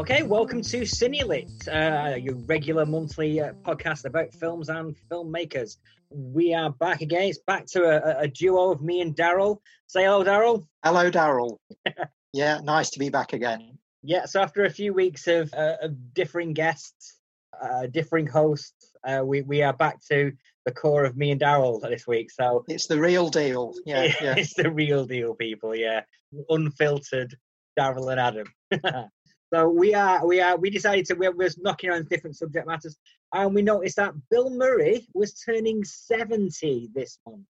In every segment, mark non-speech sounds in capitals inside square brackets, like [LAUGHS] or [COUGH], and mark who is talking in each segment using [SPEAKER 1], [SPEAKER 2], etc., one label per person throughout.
[SPEAKER 1] Okay, welcome to Cinelit, uh, your regular monthly uh, podcast about films and filmmakers. We are back again. It's back to a, a duo of me and Daryl. Say hello, Daryl.
[SPEAKER 2] Hello, Daryl. [LAUGHS] yeah, nice to be back again.
[SPEAKER 1] Yeah, so after a few weeks of, uh, of differing guests, uh, differing hosts, uh, we, we are back to the core of me and Daryl this week. So
[SPEAKER 2] it's the real deal. Yeah, [LAUGHS] yeah.
[SPEAKER 1] it's the real deal, people. Yeah, unfiltered Daryl and Adam. [LAUGHS] So we are, we are, we decided to, we were knocking on different subject matters, and we noticed that Bill Murray was turning 70 this month.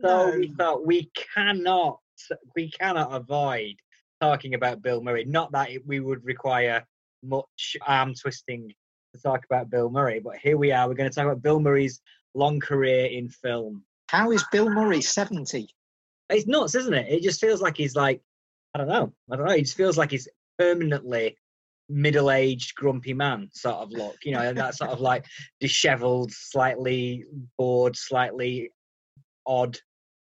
[SPEAKER 1] So no. we thought we cannot, we cannot avoid talking about Bill Murray. Not that it, we would require much arm twisting to talk about Bill Murray, but here we are. We're going to talk about Bill Murray's long career in film.
[SPEAKER 2] How is Bill Murray 70?
[SPEAKER 1] It's nuts, isn't it? It just feels like he's like, I don't know. I don't know. It just feels like he's permanently middle-aged grumpy man sort of look you know that sort of like disheveled slightly bored slightly odd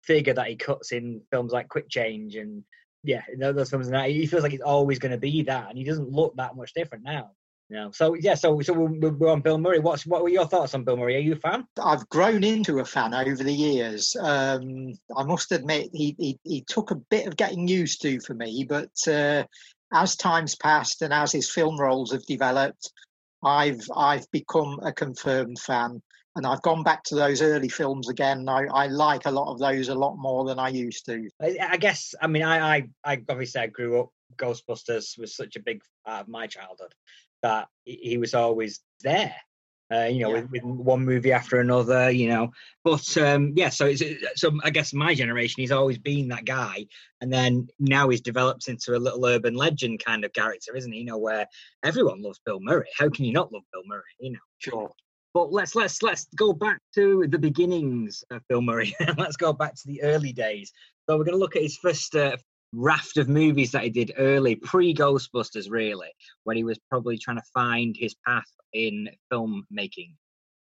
[SPEAKER 1] figure that he cuts in films like quick change and yeah those films and that he feels like he's always going to be that and he doesn't look that much different now know, so yeah, so so we're, we're on Bill Murray. What's what were your thoughts on Bill Murray? Are you a fan?
[SPEAKER 2] I've grown into a fan over the years. Um, I must admit, he, he he took a bit of getting used to for me, but uh, as time's passed and as his film roles have developed, I've I've become a confirmed fan, and I've gone back to those early films again. I, I like a lot of those a lot more than I used to.
[SPEAKER 1] I, guess I mean I, I I obviously I grew up Ghostbusters was such a big part of my childhood that he was always there uh, you know, yeah. with, with, one movie after another, you know. But um, yeah, so it's, so I guess my generation, he's always been that guy, and then now he's developed into a little urban legend kind of character, isn't he? You know, where everyone loves Bill Murray. How can you not love Bill Murray? You know.
[SPEAKER 2] Sure.
[SPEAKER 1] But let's let's let's go back to the beginnings of Bill Murray. [LAUGHS] let's go back to the early days. So we're going to look at his first uh, raft of movies that he did early, pre Ghostbusters, really, when he was probably trying to find his path in filmmaking.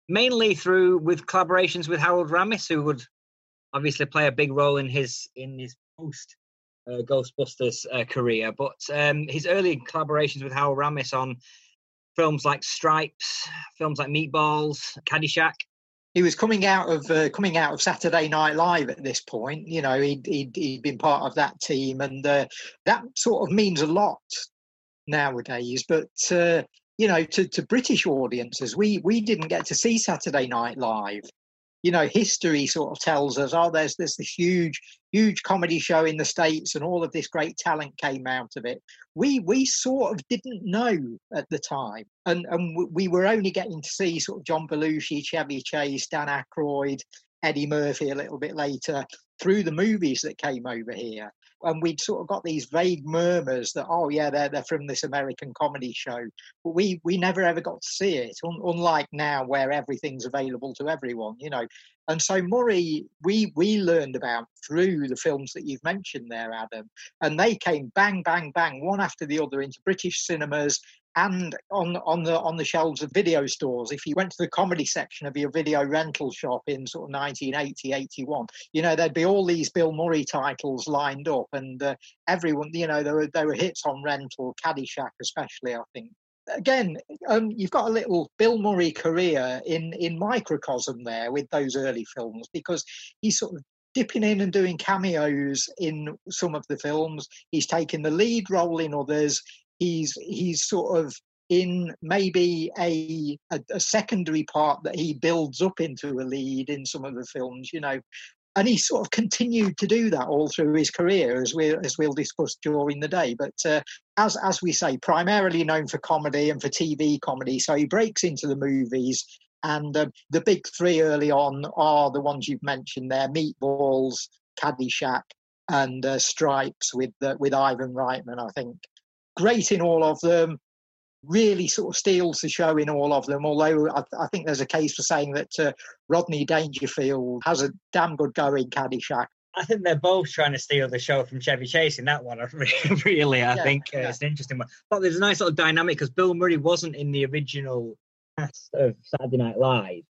[SPEAKER 1] Mainly through with collaborations with Harold Ramis, who would obviously play a big role in his in his post uh, Ghostbusters uh, career. But um, his early collaborations with Harold Ramis on films like Stripes, films like Meatballs, Caddyshack,
[SPEAKER 2] he was coming out of uh, coming out of Saturday Night Live at this point. You know, he'd he'd, he'd been part of that team, and uh, that sort of means a lot nowadays. But uh, you know, to, to British audiences, we we didn't get to see Saturday Night Live you know, history sort of tells us, oh, there's this huge, huge comedy show in the states, and all of this great talent came out of it. We we sort of didn't know at the time, and and we were only getting to see sort of John Belushi, Chevy Chase, Dan Aykroyd, Eddie Murphy a little bit later through the movies that came over here and we'd sort of got these vague murmurs that oh yeah they're they're from this American comedy show, but we we never ever got to see it. Un- unlike now where everything's available to everyone, you know. And so Murray, we we learned about through the films that you've mentioned there, Adam, and they came bang bang bang one after the other into British cinemas and on on the on the shelves of video stores. If you went to the comedy section of your video rental shop in sort of 1980 81 you know there'd be all these bill murray titles lined up and uh, everyone you know there were there were hits on rental caddyshack especially i think. Again um, you've got a little bill murray career in in microcosm there with those early films because he's sort of dipping in and doing cameos in some of the films. He's taken the lead role in others he's he's sort of in maybe a, a, a secondary part that he builds up into a lead in some of the films, you know, and he sort of continued to do that all through his career, as we as we'll discuss during the day. But uh, as as we say, primarily known for comedy and for TV comedy, so he breaks into the movies. And uh, the big three early on are the ones you've mentioned there: Meatballs, Caddyshack, and uh, Stripes with uh, with Ivan Reitman, I think great in all of them. Really sort of steals the show in all of them. Although I, I think there's a case for saying that uh, Rodney Dangerfield has a damn good go in Caddyshack.
[SPEAKER 1] I think they're both trying to steal the show from Chevy Chase in that one. [LAUGHS] really, I yeah, think uh, yeah. it's an interesting one. But there's a nice little dynamic because Bill Murray wasn't in the original cast of Saturday Night Live.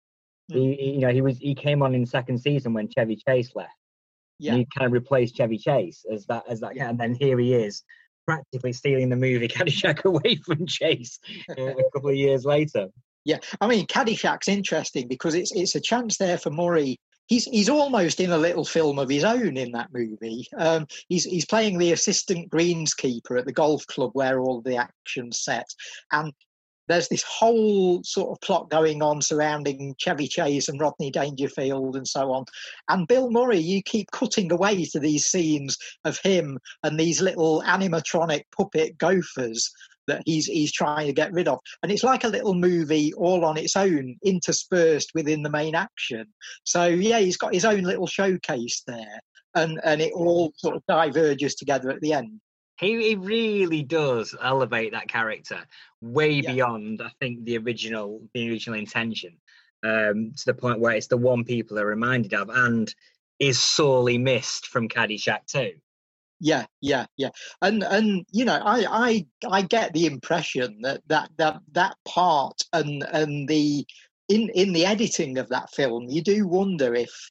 [SPEAKER 1] Mm. He, you know, he was he came on in the second season when Chevy Chase left. Yeah. he kind of replaced Chevy Chase as that as that, yeah. and then here he is practically stealing the movie [LAUGHS] Caddyshack away from Chase uh, a [LAUGHS] couple of years later.
[SPEAKER 2] Yeah, I mean Caddyshack's interesting because it's it's a chance there for Murray. He's he's almost in a little film of his own in that movie. Um, he's he's playing the assistant greenskeeper at the golf club where all the action's set, and there's this whole sort of plot going on surrounding Chevy Chase and Rodney Dangerfield and so on. And Bill Murray, you keep cutting away to these scenes of him and these little animatronic puppet gophers that he's he's trying to get rid of. And it's like a little movie all on its own, interspersed within the main action. So yeah, he's got his own little showcase there. And and it all sort of diverges together at the end.
[SPEAKER 1] He, he really does elevate that character way yeah. beyond, I think, the original the original intention. Um, to the point where it's the one people are reminded of and is sorely missed from Caddyshack too.
[SPEAKER 2] Yeah, yeah, yeah, and and you know, I I I get the impression that that that that part and and the in in the editing of that film, you do wonder if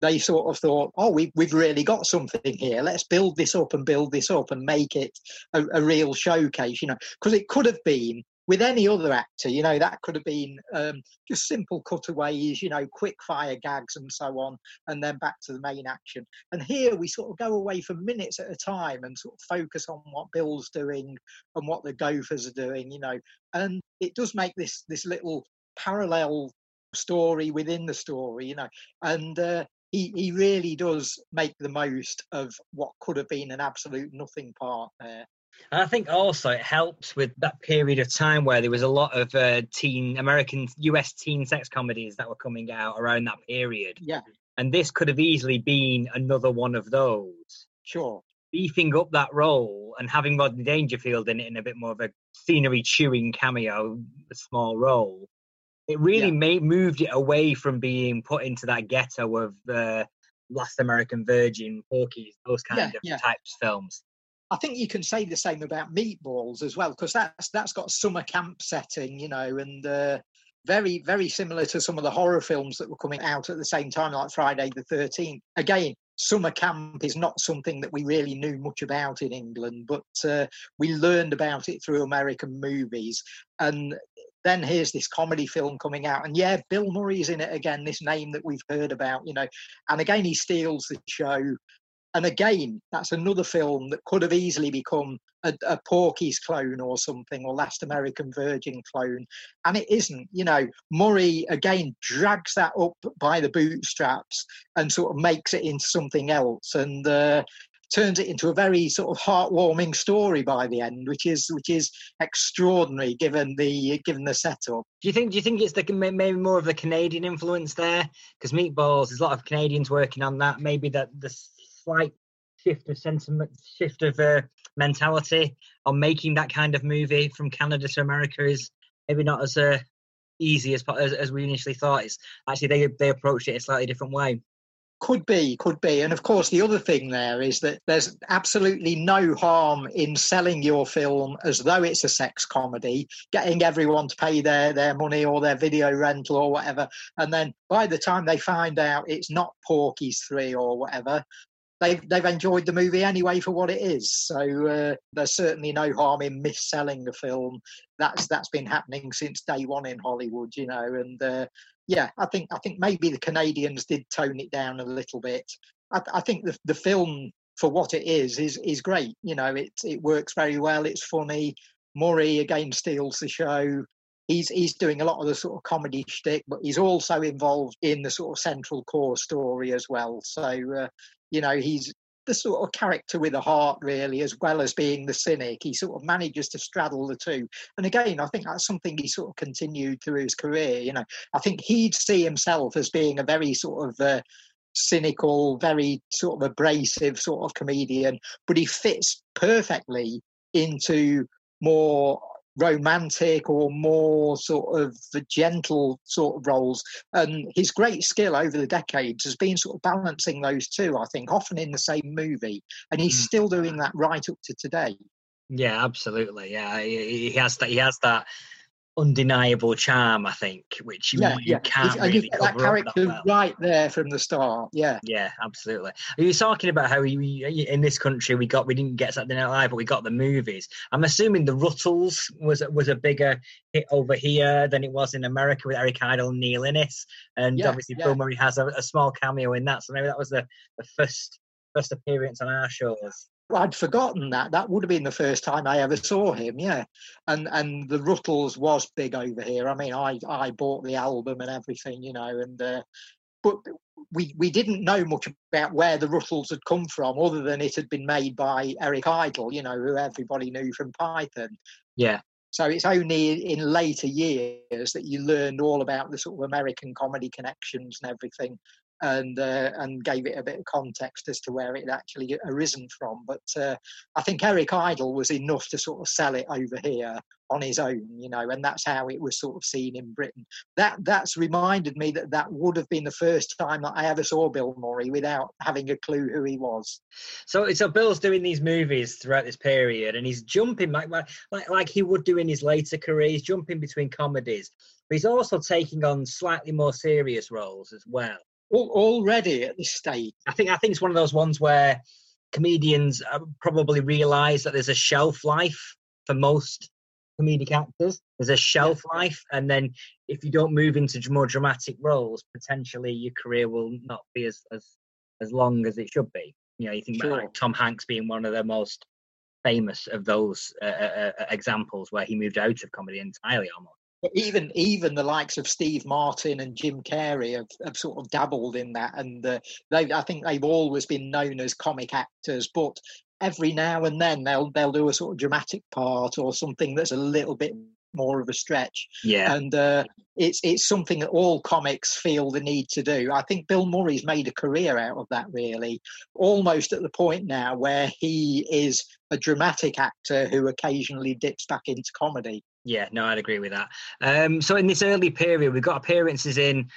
[SPEAKER 2] they sort of thought, oh, we, we've really got something here. Let's build this up and build this up and make it a, a real showcase, you know, because it could have been with any other actor, you know, that could have been um, just simple cutaways, you know, quick fire gags and so on, and then back to the main action. And here we sort of go away for minutes at a time and sort of focus on what Bill's doing and what the Gophers are doing, you know, and it does make this this little parallel story within the story, you know, and uh, he, he really does make the most of what could have been an absolute nothing part there.
[SPEAKER 1] And I think also it helps with that period of time where there was a lot of uh, teen American US teen sex comedies that were coming out around that period.
[SPEAKER 2] Yeah.
[SPEAKER 1] And this could have easily been another one of those.
[SPEAKER 2] Sure.
[SPEAKER 1] Beefing up that role and having Rodney Dangerfield in it in a bit more of a scenery chewing cameo, a small role, it really yeah. made, moved it away from being put into that ghetto of the Last American Virgin, Porky's, those kind yeah, of yeah. types of films.
[SPEAKER 2] I think you can say the same about Meatballs as well, because that's that's got summer camp setting, you know, and uh, very very similar to some of the horror films that were coming out at the same time, like Friday the Thirteenth. Again, summer camp is not something that we really knew much about in England, but uh, we learned about it through American movies. And then here's this comedy film coming out. And yeah bill murray's in it again this name that we've heard about you know. And again he steals the show. And again that's another film that could have easily become a, a porky's clone or something or last american virgin clone. And it isn't you know. Murray again drags that up by the bootstraps and sort of makes it into something else. And uh, turns it into a very sort of heartwarming story by the end, which is which is extraordinary given the given the setup.
[SPEAKER 1] Do you think? Do you think it's the maybe more of the Canadian influence there? Because Meatballs, there's a lot of Canadians working on that. Maybe that the slight shift of sentiment, shift of uh, mentality on making that kind of movie from Canada to America is maybe not as uh, easy as, as, as we initially thought. It's actually they they approached it a slightly different way.
[SPEAKER 2] Could be, could be. And of course, the other thing there is that there's absolutely no harm in selling your film as though it's a sex comedy, getting everyone to pay their, their money or their video rental or whatever. And then by the time they find out it's not Porky's 3 or whatever, they've, they've enjoyed the movie anyway for what it is. So uh, there's certainly no harm in mis-selling a film. That's that's been happening since day one in Hollywood, you know. And uh, yeah, I think I think maybe the Canadians did tone it down a little bit. I, I think the the film for what it is is is great. You know, it it works very well. It's funny. Murray again steals the show. He's he's doing a lot of the sort of comedy shtick, but he's also involved in the sort of central core story as well. So uh, you know, he's the sort of character with a heart, really, as well as being the cynic. He sort of manages to straddle the two. And again, I think that's something he sort of continued through his career. You know, I think he'd see himself as being a very sort of uh, cynical, very sort of abrasive sort of comedian, but he fits perfectly into more romantic or more sort of the gentle sort of roles. And his great skill over the decades has been sort of balancing those two, I think, often in the same movie. And he's mm. still doing that right up to today.
[SPEAKER 1] Yeah, absolutely. Yeah, he, he has that. He has that undeniable charm, I think, which you,
[SPEAKER 2] yeah,
[SPEAKER 1] you
[SPEAKER 2] yeah.
[SPEAKER 1] can't really
[SPEAKER 2] that
[SPEAKER 1] cover up
[SPEAKER 2] character
[SPEAKER 1] that well.
[SPEAKER 2] right there from the start. Yeah,
[SPEAKER 1] Yeah, absolutely. Are you talking about how we, in this country we got we didn't get Saturday Night Live, but we got the movies? I'm assuming the Ruttles was was a bigger hit over here than it was in America with Eric Idle and Neil Innes, and
[SPEAKER 2] Yeah,
[SPEAKER 1] obviously. Bill Murray has a, a small cameo in that. So maybe that was the, the first first appearance on our shows.
[SPEAKER 2] I'd forgotten that. That would have been the first time I ever saw him. Yeah, and and the Ruttles was big over here. I mean, I I bought the album and everything, you know, and uh, but we we didn't know much about where the Ruttles had come from, other than it had been made by Eric Idle, you know, who everybody knew from Python.
[SPEAKER 1] Yeah,
[SPEAKER 2] So it's only in later years that you learned all about the sort of American comedy connections and everything, and uh, and gave it a bit of context as to where it actually arisen from. But uh, I think Eric Idle was enough to sort of sell it over here on his own, you know, and that's how it was sort of seen in Britain. That that's reminded me that that would have been the first time that I ever saw Bill Murray without having a clue who he was.
[SPEAKER 1] So, so Bill's doing these movies throughout this period, and he's jumping like like like he would do in his later career. He's jumping between comedies, but he's also taking on slightly more serious roles as well.
[SPEAKER 2] Al- Already at this stage,
[SPEAKER 1] I think I think it's one of those ones where comedians uh, probably realise that there's a shelf life for most comedic actors. There's a shelf life, and then if you don't move into more dramatic roles, potentially your career will not be as as as long as it should be. You know, you think about like Tom Hanks being one of the most famous of those uh, uh, uh, examples where he moved out of comedy entirely almost.
[SPEAKER 2] Even even the likes of Steve Martin and Jim Carrey have, have sort of dabbled in that, and uh, they I think they've always been known as comic actors, but every now and then they'll they'll do a sort of dramatic part or something that's a little bit more of a stretch,
[SPEAKER 1] Yeah,
[SPEAKER 2] and uh, it's it's something that all comics feel the need to do. I think Bill Murray's made a career out of that, really, almost at the point now where he is a dramatic actor who occasionally dips back into comedy.
[SPEAKER 1] Yeah, no, I'd agree with that. Um, so in this early period, we've got appearances in.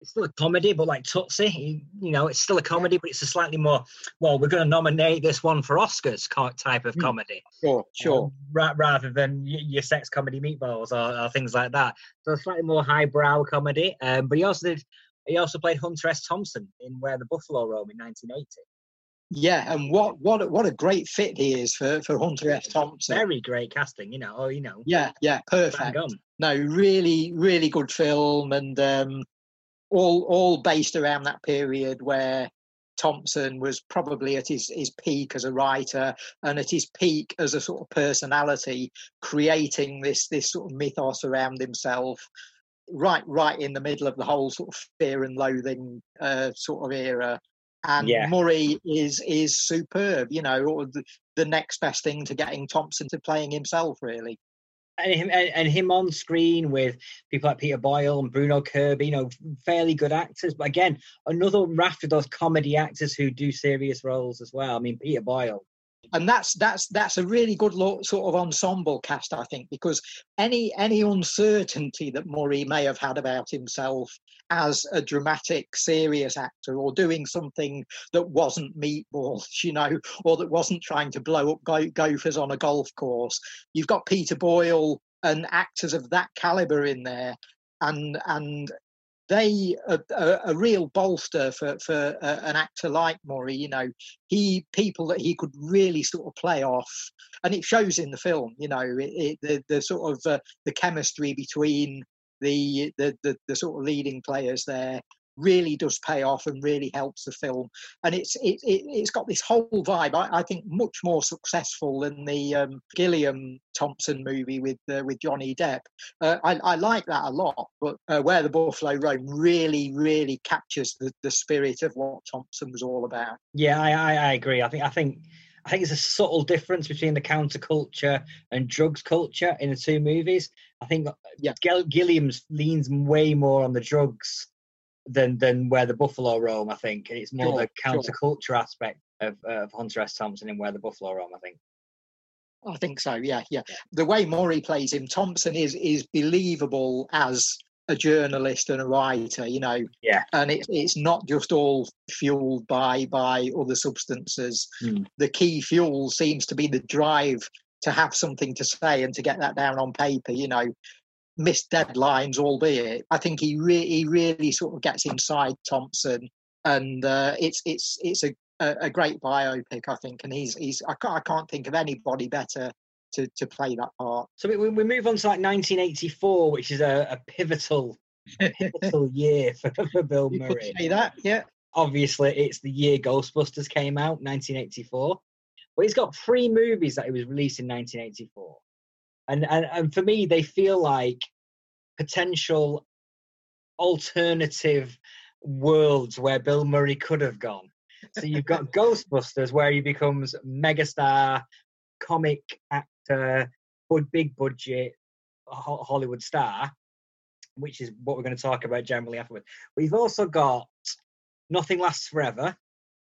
[SPEAKER 1] It's still a comedy, but like Tootsie, you, know, it's still a comedy, but it's a slightly more. Well, we're going to nominate this one for Oscars type of
[SPEAKER 2] Hmm.
[SPEAKER 1] comedy,
[SPEAKER 2] Sure, sure.
[SPEAKER 1] um, ra- rather than y- your sex comedy meatballs or, or things like that. So a slightly more highbrow comedy. Um, but he also did. He also played Hunter S. Thompson in Where the Buffalo Roam in 1980.
[SPEAKER 2] Yeah, and what what a, what a great fit he is for for Hunter S. Thompson.
[SPEAKER 1] Very great casting, you know. Oh, you know,
[SPEAKER 2] Yeah, yeah, perfect. No, really, really good film, and um, all all based around that period where Thompson was probably at his his peak as a writer and at his peak as a sort of personality, creating this this sort of mythos around himself. Right, right in the middle of the whole sort of fear and loathing uh, sort of era. And
[SPEAKER 1] Yeah.
[SPEAKER 2] Murray is is superb, you know, or the, the next best thing to getting Thompson to playing himself, really.
[SPEAKER 1] and him and, and him on screen with people like Peter Boyle and Bruno Kirby, you know, fairly good actors. But again, another raft of those comedy actors who do serious roles as well. I mean, Peter Boyle.
[SPEAKER 2] And that's that's that's a really good lo- sort of ensemble cast, I think, because any any uncertainty that Murray may have had about himself as a dramatic, serious actor, or doing something that wasn't meatballs, [LAUGHS] you know, or that wasn't trying to blow up go- gophers on a golf course, you've got Peter Boyle and actors of that caliber in there, and and they are a, a real bolster for for uh, an actor like Murray. You know, he people that he could really sort of play off, and it shows in the film. You know, it, it, the the sort of uh, the chemistry between the, the the the sort of leading players there really does pay off and really helps the film. And it's it, it it's got this whole vibe. I, I think much more successful than the um, Gilliam Thompson movie with uh, with Johnny Depp. Uh, I, I like that a lot, but uh, Where the Buffalo Roam really, really captures the, the spirit of what Thompson was all about.
[SPEAKER 1] Yeah, I, I, I agree. I think I think I think it's a subtle difference between the counterculture and drugs culture in the two movies. I think
[SPEAKER 2] Yeah.
[SPEAKER 1] Gilliam's leans way more on the drugs than than where the Buffalo roam. I think and it's more the
[SPEAKER 2] Sure, sure.
[SPEAKER 1] counterculture aspect of, of Hunter S. Thompson in where the Buffalo roam. I think.
[SPEAKER 2] I think so. Yeah, yeah. The way Murray plays him, Thompson is is believable as a journalist and a writer. You know.
[SPEAKER 1] Yeah.
[SPEAKER 2] And it's it's not just all fueled by by other substances.
[SPEAKER 1] Hmm.
[SPEAKER 2] The key fuel seems to be the drive to have something to say and to get that down on paper. You know. Missed deadlines, albeit I think he re- he really sort of gets inside Thompson, and uh, it's it's it's a, a great biopic, I think, and he's he's I can't, I can't think of anybody better to to play that part.
[SPEAKER 1] So we, we move on to like 1984, which is a, a pivotal pivotal [LAUGHS] year for, for Bill Murray.
[SPEAKER 2] say that, yeah.
[SPEAKER 1] Obviously, it's the year Ghostbusters came out, 1984. But he's got three movies that he was released in 1984, and and, and for me, they feel like potential alternative worlds where Bill Murray could have gone. So you've got [LAUGHS] Ghostbusters, where he becomes megastar, comic actor, big budget Hollywood star, which is what we're going to talk about generally afterwards. We've also got Nothing Lasts Forever,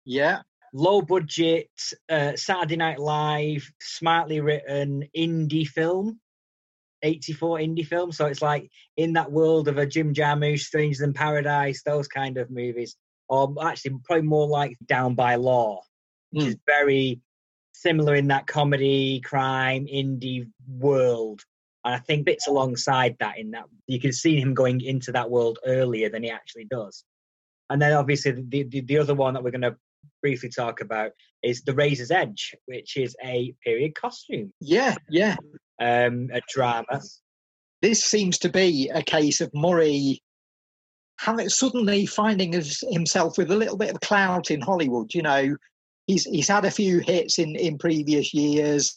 [SPEAKER 2] Yeah,
[SPEAKER 1] low budget uh, Saturday Night Live, smartly written indie film. 84 indie film, so it's like in that world of a Jim Jarmusch, Strangers in Paradise, those kind of movies, or actually probably more like Down by Law, which is very similar in that comedy, crime, indie world. And I think bits alongside that in that you can see him going into that world earlier than he actually does. And then obviously the the, the other one that we're going to briefly talk about is the Razor's Edge, which is a period costume,
[SPEAKER 2] yeah, yeah.
[SPEAKER 1] um, a drama.
[SPEAKER 2] This seems to be a case of Murray having suddenly finding his, himself with a little bit of clout in Hollywood. You know, he's he's had a few hits in in previous years.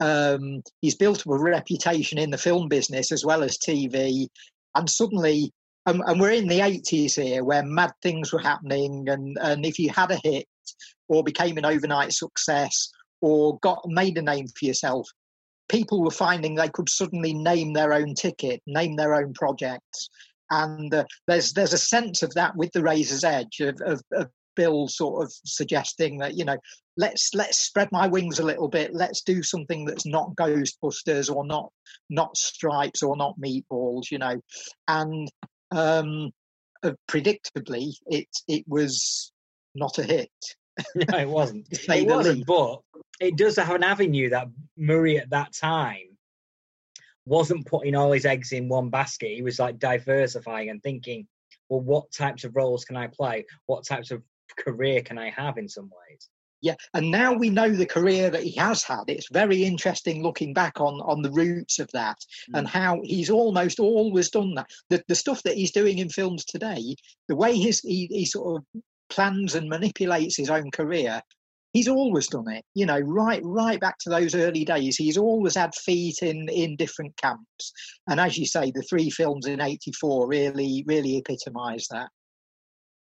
[SPEAKER 2] Um, he's built up a reputation in the film business as well as TV, and suddenly, um, and we're in the eighties here, where mad things were happening, and and if you had a hit or became an overnight success or got made a name for yourself, people were finding they could suddenly name their own ticket, name their own projects, and uh, there's there's a sense of that with the Razor's Edge of, of, of Bill sort of suggesting that you know let's let's spread my wings a little bit, let's do something that's not Ghostbusters or not not Stripes or not Meatballs, you know, and um, uh, predictably it it was not a hit. [LAUGHS]
[SPEAKER 1] no, it wasn't. [LAUGHS] It
[SPEAKER 2] the
[SPEAKER 1] wasn't,
[SPEAKER 2] least.
[SPEAKER 1] but it does have an avenue that Murray at that time wasn't putting all his eggs in one basket. He was like diversifying and thinking, well, what types of roles can I play? What types of career can I have in some ways?
[SPEAKER 2] Yeah, and now we know the career that he has had. It's very interesting looking back on on the roots of that hmm. and how he's almost always done that. The the stuff that he's doing in films today, the way his he, he sort of plans and manipulates his own career, he's always done it. You know, right right back to those early days, he's always had feet in in different camps. And as you say, the three films in '84 really really epitomise that.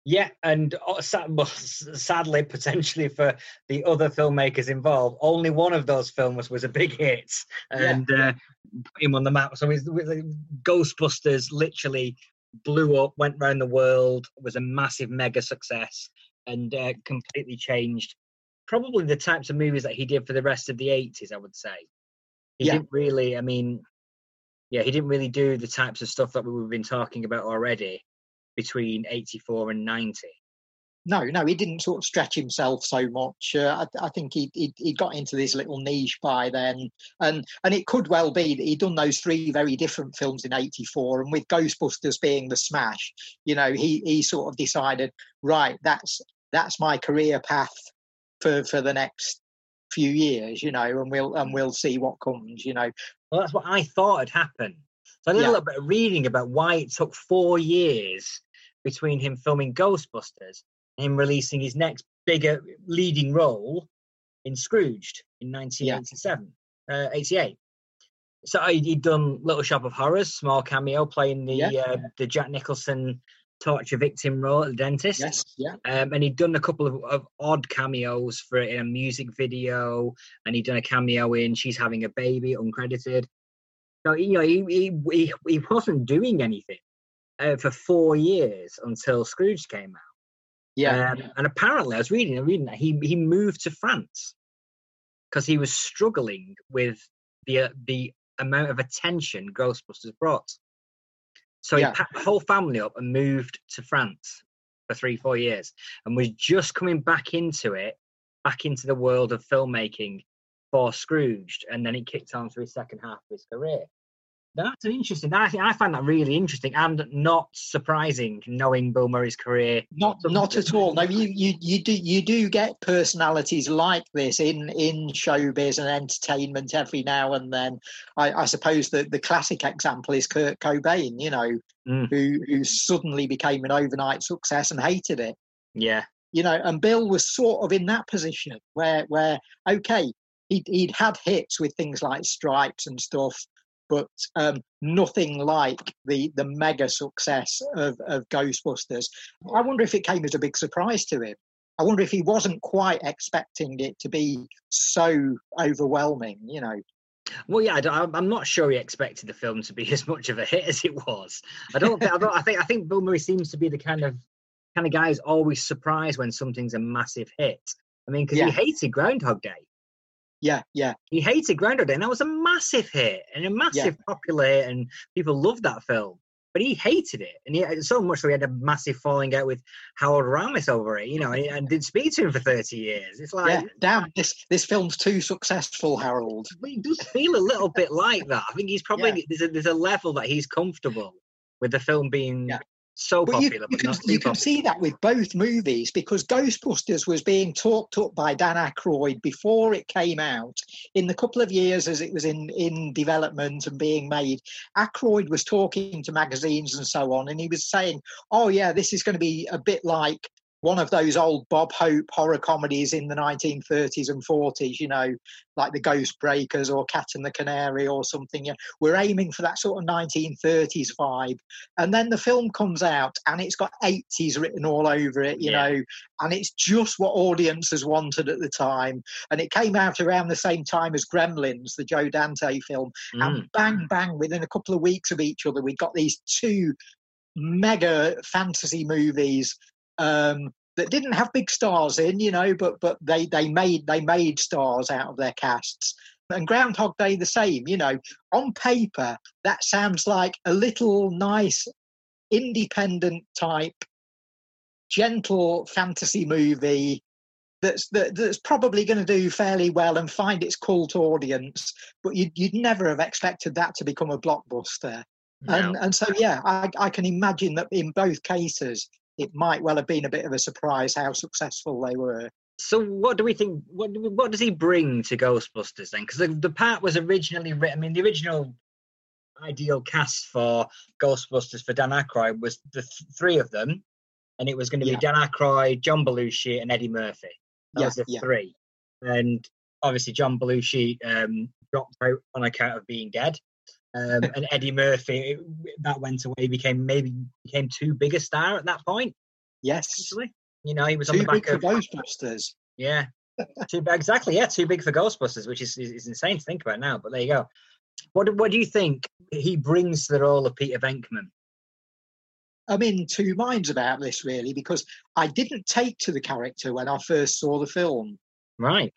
[SPEAKER 1] Yeah, and uh, sa- sadly, potentially for the other filmmakers involved, only one of those films was a big hit
[SPEAKER 2] Yeah,
[SPEAKER 1] and uh, put him on the map. So his, with the Ghostbusters literally blew up, went around the world, was a massive mega success, and uh, completely changed probably the types of movies that he did for the rest of the 80s, I would say. He
[SPEAKER 2] Yeah.
[SPEAKER 1] didn't really, I mean, yeah, he didn't really do the types of stuff that we've been talking about already between 84 and 90.
[SPEAKER 2] No, no, he didn't sort of stretch himself so much. Uh, I, I think he, he he got into this little niche by then, and and it could well be that he'd done those three very different films in '84, and with Ghostbusters being the smash, you know, he he sort of decided, right, that's that's my career path for for the next few years, you know, and we'll and we'll see what comes, you know.
[SPEAKER 1] Well, that's what I thought had happened. So I did
[SPEAKER 2] Yeah.
[SPEAKER 1] a little bit of reading about why it took four years between him filming Ghostbusters him releasing his next bigger leading role in Scrooged in 1987, uh, 88. So he'd done Little Shop of Horrors, small cameo, playing the
[SPEAKER 2] Yeah.
[SPEAKER 1] uh, the Jack Nicholson torture victim role at the dentist.
[SPEAKER 2] Yes, yeah,
[SPEAKER 1] Um, and he'd done a couple of, of odd cameos for it in a music video, and he'd done a cameo in "She's Having a Baby" uncredited. So you know, he he he, he wasn't doing anything uh, for four years until Scrooge came out.
[SPEAKER 2] Yeah,
[SPEAKER 1] Um, and apparently, I was reading, reading that he he moved to France because he was struggling with the uh, the amount of attention Ghostbusters brought. So
[SPEAKER 2] Yeah.
[SPEAKER 1] he packed the whole family up and moved to France for three, four years, and was just coming back into it, back into the world of filmmaking for Scrooged, and then it kicked on for his second half of his career. That's an interesting. I think I find that really interesting and not surprising, knowing Bill Murray's career.
[SPEAKER 2] Not, not at all. No, you, you, you do, you do get personalities like this in in showbiz and entertainment every now and then. I, I suppose the the classic example is Kurt Cobain. You know, mm. who who suddenly became an overnight success and hated it.
[SPEAKER 1] Yeah,
[SPEAKER 2] you know, and Bill was sort of in that position where where okay, he'd, he'd had hits with things like Stripes and stuff, but um, nothing like the the mega success of, of Ghostbusters. I wonder if it came as a big surprise to him. I wonder if he wasn't quite expecting it to be so overwhelming. You know.
[SPEAKER 1] Well, yeah, I am not sure he expected the film to be [LAUGHS] as much of a hit as it was. I don't. Think, I, don't I think. I think Bill Murray seems to be the kind of kind of guy who's always surprised when something's a massive hit. I mean, because yeah. he hated Groundhog Day.
[SPEAKER 2] Yeah, yeah.
[SPEAKER 1] He hated Groundhog Day, and that was a massive hit and a massive yeah. popular hit, and people loved that film. But he hated it, and he so much so he had a massive falling out with Harold Ramis over it, you know, and, and didn't speak to him for thirty years. It's like, yeah,
[SPEAKER 2] damn, this this film's too successful, Harold.
[SPEAKER 1] But he does feel a little bit like that. I think he's probably yeah. there's a there's a level that he's comfortable with the film being yeah so
[SPEAKER 2] but
[SPEAKER 1] popular.
[SPEAKER 2] You, you, can, you can, see that with both movies because Ghostbusters was being talked up by Dan Aykroyd before it came out. In the couple of years as it was in, in development and being made, Aykroyd was talking to magazines and so on, and he was saying, "Oh yeah, this is going to be a bit like one of those old Bob Hope horror comedies in the 1930s and 40s, you know, like The Ghost Breakers or Cat and the Canary or something. We're aiming for that sort of 1930s vibe. And then the film comes out and it's got 80s written all over it, you yeah. know, and it's just what audiences wanted at the time. And it came out around the same time as Gremlins, the Joe Dante film. Mm. And bang, bang, within a couple of weeks of each other, we got these two mega fantasy movies um, that didn't have big stars in, you know, but but they they made they made stars out of their casts. And Groundhog Day the same, you know. On paper, that sounds like a little nice, independent type, gentle fantasy movie that's that, that's probably going to do fairly well and find its cult audience. But you'd, you'd never have expected that to become a blockbuster. No. And and so yeah, I, I can imagine that in both cases it might well have been a bit of a surprise how successful they were.
[SPEAKER 1] So, what do we think? What what does he bring to Ghostbusters then? Because the, the part was originally written. I mean, the original ideal cast for Ghostbusters for Dan Aykroyd was the th- three of them, and it was going to be yeah. Dan Aykroyd, John Belushi, and Eddie Murphy. That yeah, was the yeah. three. And obviously, John Belushi um, dropped out on account of being dead. Um, and Eddie Murphy, that went away, became maybe became too big a star at that point.
[SPEAKER 2] Yes,
[SPEAKER 1] actually, you know, he was
[SPEAKER 2] too
[SPEAKER 1] on the
[SPEAKER 2] back
[SPEAKER 1] big
[SPEAKER 2] of Ghostbusters.
[SPEAKER 1] Yeah, too exactly. Yeah, too big for Ghostbusters, which is, is, is insane to think about now. But there you go. What what do you think he brings to the role of Peter Venkman?
[SPEAKER 2] I'm in two minds about this really because I didn't take to the character when I first saw the film.
[SPEAKER 1] Right.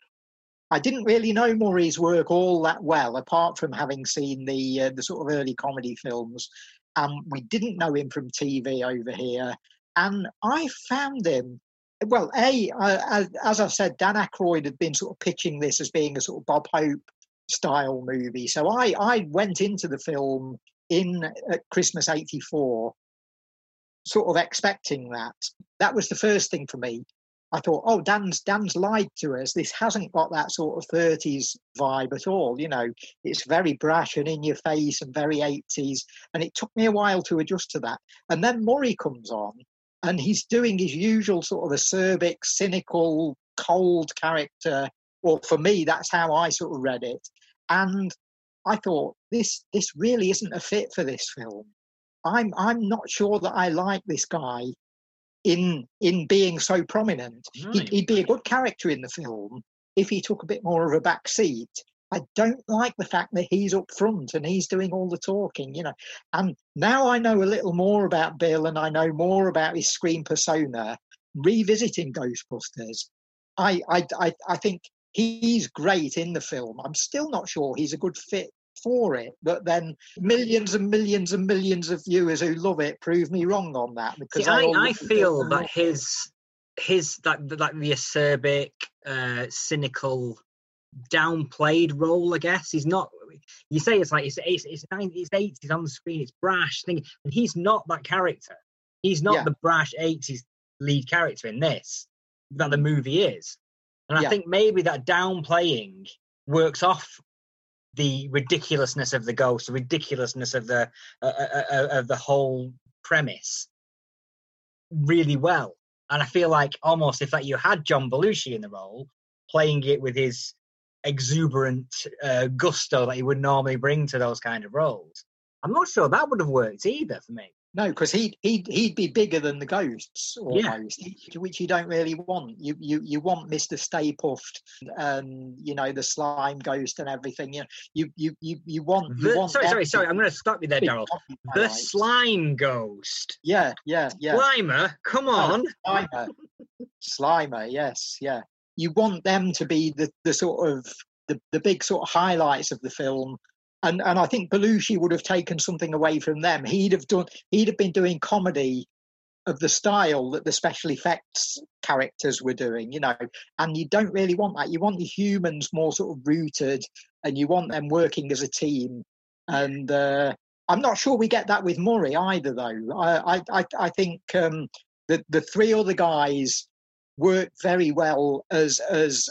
[SPEAKER 2] I didn't really know Murray's work all that well, apart from having seen the uh, the sort of early comedy films. And we didn't know him from TV over here. And I found him, well, A, as I said, Dan Aykroyd had been sort of pitching this as being a sort of Bob Hope style movie. So I, I went into the film in Christmas 84, sort of expecting that. That was the first thing for me. I thought, oh, Dan's Dan's lied to us. This hasn't got that sort of 30s vibe at all. You know, it's very brash and in your face and very 80s. And it took me a while to adjust to that. And then Murray comes on and he's doing his usual sort of acerbic, cynical, cold character. Or for me, that's how I sort of read it. And I thought, this this really isn't a fit for this film. I'm I'm not sure that I like this guy in in being so prominent. Right. He'd, he'd, be a good character in the film if he took a bit more of a back seat. I don't like the fact that he's up front and he's doing all the talking, you know. And now I know a little more about Bill and I know more about his screen persona. Revisiting Ghostbusters, I I I, I think he's great in the film. I'm still not sure he's a good fit for it, but then millions and millions and millions of viewers who love it prove me wrong on that
[SPEAKER 1] because See, I, I, I feel that his his that like the acerbic, uh, cynical, downplayed role. I guess he's not you say it's like it's it's it's, 90s, it's 80s on the screen, it's brash thing, and he's not that character. He's not
[SPEAKER 2] Yeah.
[SPEAKER 1] the brash 80s lead character in this that the movie is. And I
[SPEAKER 2] Yeah.
[SPEAKER 1] think maybe that downplaying works off the ridiculousness of the ghost, the ridiculousness of the uh, uh, uh, of the whole premise really well. And I feel like almost if like you had John Belushi in the role, playing it with his exuberant uh, gusto that he would normally bring to those kind of roles, I'm not sure that would have worked either for me.
[SPEAKER 2] No, because he'd he'd he'd be bigger than the ghosts
[SPEAKER 1] Yeah.
[SPEAKER 2] almost, which you don't really want. You you you want Mister Stay Puft and you know the slime ghost and everything. You know, you you you you want. You
[SPEAKER 1] The-
[SPEAKER 2] want
[SPEAKER 1] sorry, sorry, sorry. I'm going to stop you there, Daryl. The
[SPEAKER 2] highlights.
[SPEAKER 1] slime ghost.
[SPEAKER 2] Yeah, yeah, yeah.
[SPEAKER 1] Slimer, come oh, on.
[SPEAKER 2] Slimer. Slimer, yes, yeah. You want them to be the, the sort of the, the big sort of highlights of the film. And and I think Belushi would have taken something away from them. He'd have done he'd have been doing comedy of the style that the special effects characters were doing, you know. And you don't really want that. You want the humans more sort of rooted and you want them working as a team. And uh I'm not sure we get that with Murray either, though. I I I, think um, the the three other guys work very well as as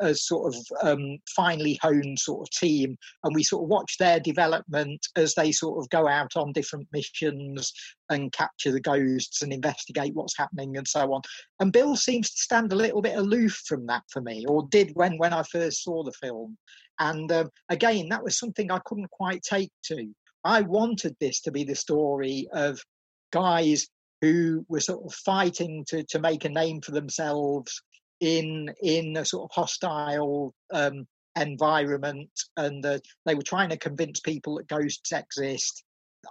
[SPEAKER 2] as sort of um, finely honed sort of team, and we sort of watch their development as they sort of go out on different missions and capture the ghosts and investigate what's happening and so on. And Bill seems to stand a little bit aloof from that for me, or did when when I first saw the film. And um, again, that was something I couldn't quite take to. I wanted this to be the story of guys who were sort of fighting to, to make a name for themselves in in a sort of hostile um, environment, and uh, they were trying to convince people that ghosts exist.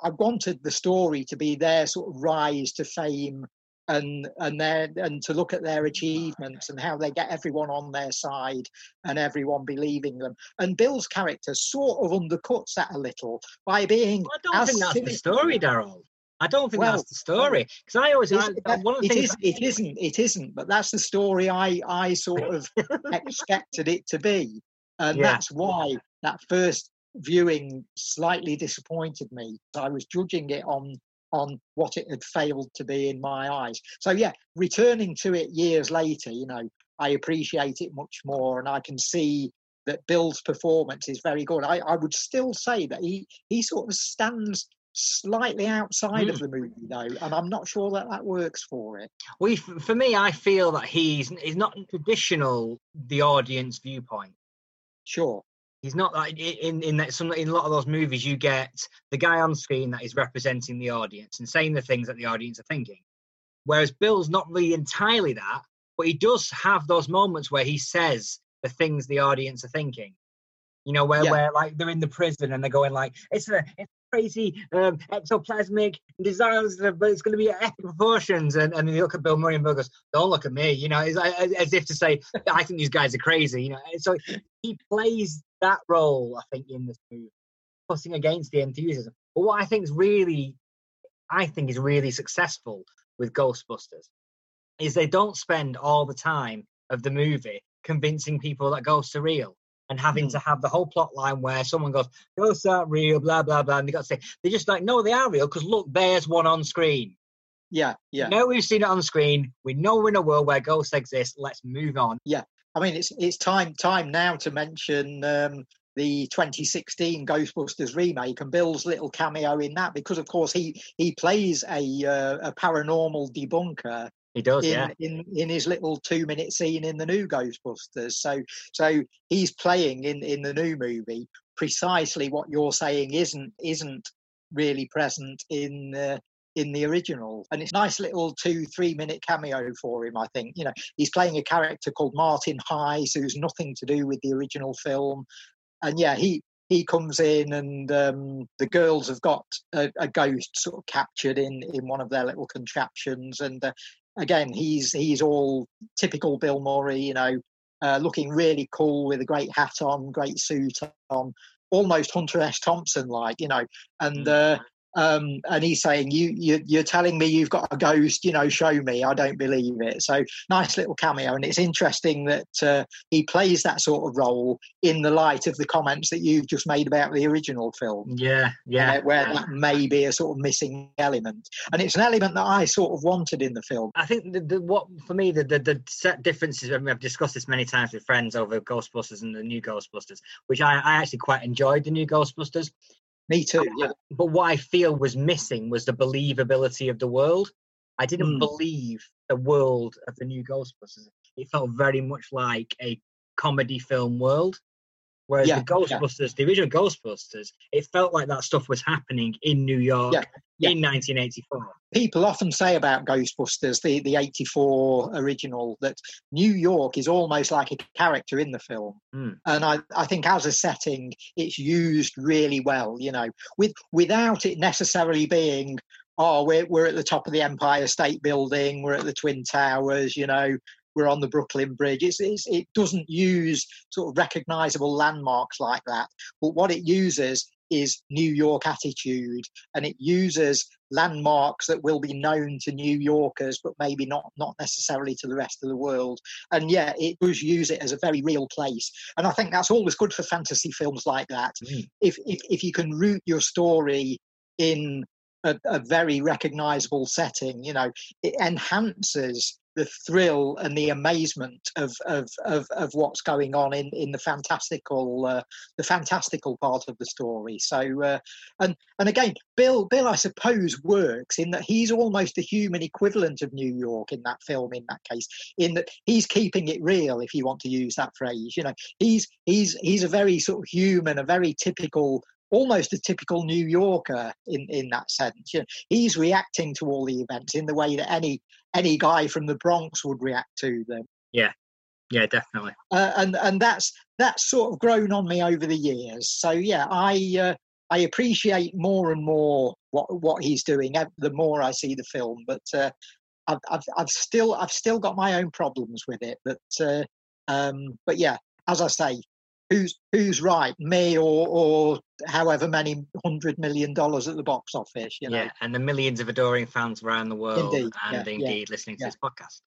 [SPEAKER 2] I wanted the story to be their sort of rise to fame and and their and to look at their achievements and how they get everyone on their side and everyone believing them. And Bill's character sort of undercuts that a little by being
[SPEAKER 1] I don't think that's the story, Daryl. I don't think
[SPEAKER 2] Well,
[SPEAKER 1] that's the story because I always I,
[SPEAKER 2] it,
[SPEAKER 1] I- one of the
[SPEAKER 2] it
[SPEAKER 1] things
[SPEAKER 2] is. It isn't. It isn't. But that's the story I I sort of expected it to be, and
[SPEAKER 1] Yeah.
[SPEAKER 2] that's why that first viewing slightly disappointed me. I was judging it on on what it had failed to be in my eyes. So yeah, returning to it years later, you know, I appreciate it much more, and I can see that Bill's performance is very good. I, I would still say that he he sort of stands slightly outside
[SPEAKER 1] Mm.
[SPEAKER 2] of the movie though, and I'm not sure that that works for it.
[SPEAKER 1] we for me I feel that he's he's not traditional the audience viewpoint.
[SPEAKER 2] Sure.
[SPEAKER 1] He's not like in in that some in a lot of those movies you get the guy on screen that is representing the audience and saying the things that the audience are thinking. Whereas Bill's not really entirely that, but he does have those moments where he says the things the audience are thinking. You know, where
[SPEAKER 2] Yeah.
[SPEAKER 1] where like they're in the prison and they're going like it's a it's crazy um, disaster, but it's going to be at epic proportions. And and you look at Bill Murray and Bill goes, "Don't look at me," you know, it's as, as if to say, "I think these guys are crazy," you know. So he plays that role, I think, in this movie, putting against the enthusiasm. But what I think is really, I think is really successful with Ghostbusters is they don't spend all the time of the movie convincing people that ghosts are real and having
[SPEAKER 2] Mm.
[SPEAKER 1] to have the whole plot line where someone goes, ghosts aren't real, blah, blah, blah. And they got to say, they're just like, no, they are real because look, there's one on screen.
[SPEAKER 2] Yeah, yeah.
[SPEAKER 1] We know we've seen it on screen. We know we're in a world where ghosts exist. Let's move on.
[SPEAKER 2] Yeah, I mean, it's it's time time now to mention um, the 2016 Ghostbusters remake and Bill's little cameo in that because, of course, he he plays a uh, a paranormal debunker
[SPEAKER 1] He does,
[SPEAKER 2] in,
[SPEAKER 1] yeah.
[SPEAKER 2] in in his little two minute scene in the new Ghostbusters. So so he's playing in in the new movie precisely what you're saying isn't isn't really present in. Uh, in the original and it's a nice little two three minute cameo for him i think you know he's playing a character called martin Heiss, who's nothing to do with the original film and yeah he he comes in and um, the girls have got a, a ghost sort of captured in in one of their little contraptions and uh, again he's he's all typical bill murray you know uh, looking really cool with a great hat on great suit on almost hunter s. Thompson like you know and uh, um, and he's saying, "You, you, you're telling me you've got a ghost? You know, show me. I don't believe it." So nice little cameo, and it's interesting that uh, he plays that sort of role in the light of the comments that you've just made about the original film.
[SPEAKER 1] Yeah, yeah,
[SPEAKER 2] uh, where that may be a sort of missing element, and it's an element that I sort of wanted in the film.
[SPEAKER 1] I think the, the what for me the, the, the set differences. I mean, I've discussed this many times with friends over Ghostbusters and the new Ghostbusters, which I, I actually quite enjoyed the new Ghostbusters.
[SPEAKER 2] Me too. Yeah.
[SPEAKER 1] But what I feel was missing was the believability of the world. I didn't mm. believe the world of the new Ghostbusters. It felt very much like a comedy film world. Whereas yeah, the Ghostbusters, yeah. the original Ghostbusters, it felt like that stuff was happening in New York yeah, in 1984.
[SPEAKER 2] People often say about Ghostbusters, the, the 84 original, that New York is almost like a character in the film. Mm. And I, I think as a setting, it's used really well, you know, with without it necessarily being oh, we're, we're at the top of the Empire State Building, we're at the Twin Towers, you know, we're on the Brooklyn Bridge. It's, it's, it doesn't use sort of recognizable landmarks like that. But what it uses is New York attitude, and it uses landmarks that will be known to New Yorkers, but maybe not not necessarily to the rest of the world. And yeah, it does use it as a very real place. And I think that's always good for fantasy films like that. Mm. If, if if you can root your story in a, a, very recognizable setting, you know, it enhances the thrill and the amazement of of, of, of what's going on in, in the fantastical uh, the fantastical part of the story. So uh, and and again, Bill Bill I suppose works in that he's almost a human equivalent of New York in that film. In that case, in that he's keeping it real, if you want to use that phrase. You know, he's he's he's a very sort of human, a very typical almost a typical New Yorker in, in that sense. You know, he's reacting to all the events in the way that any any guy from the Bronx would react to them.
[SPEAKER 1] Yeah, yeah, definitely.
[SPEAKER 2] Uh, and and that's that's sort of grown on me over the years. So yeah, I uh, I appreciate more and more what what he's doing the more I see the film. But uh, I've, I've I've still I've still got my own problems with it. But uh, um, but yeah, as I say, who's who's right, me or or however many hundred million dollars at the box office, you know.
[SPEAKER 1] Yeah, and the millions of adoring fans around the world, indeed, and yeah, indeed yeah, listening to yeah. this podcast.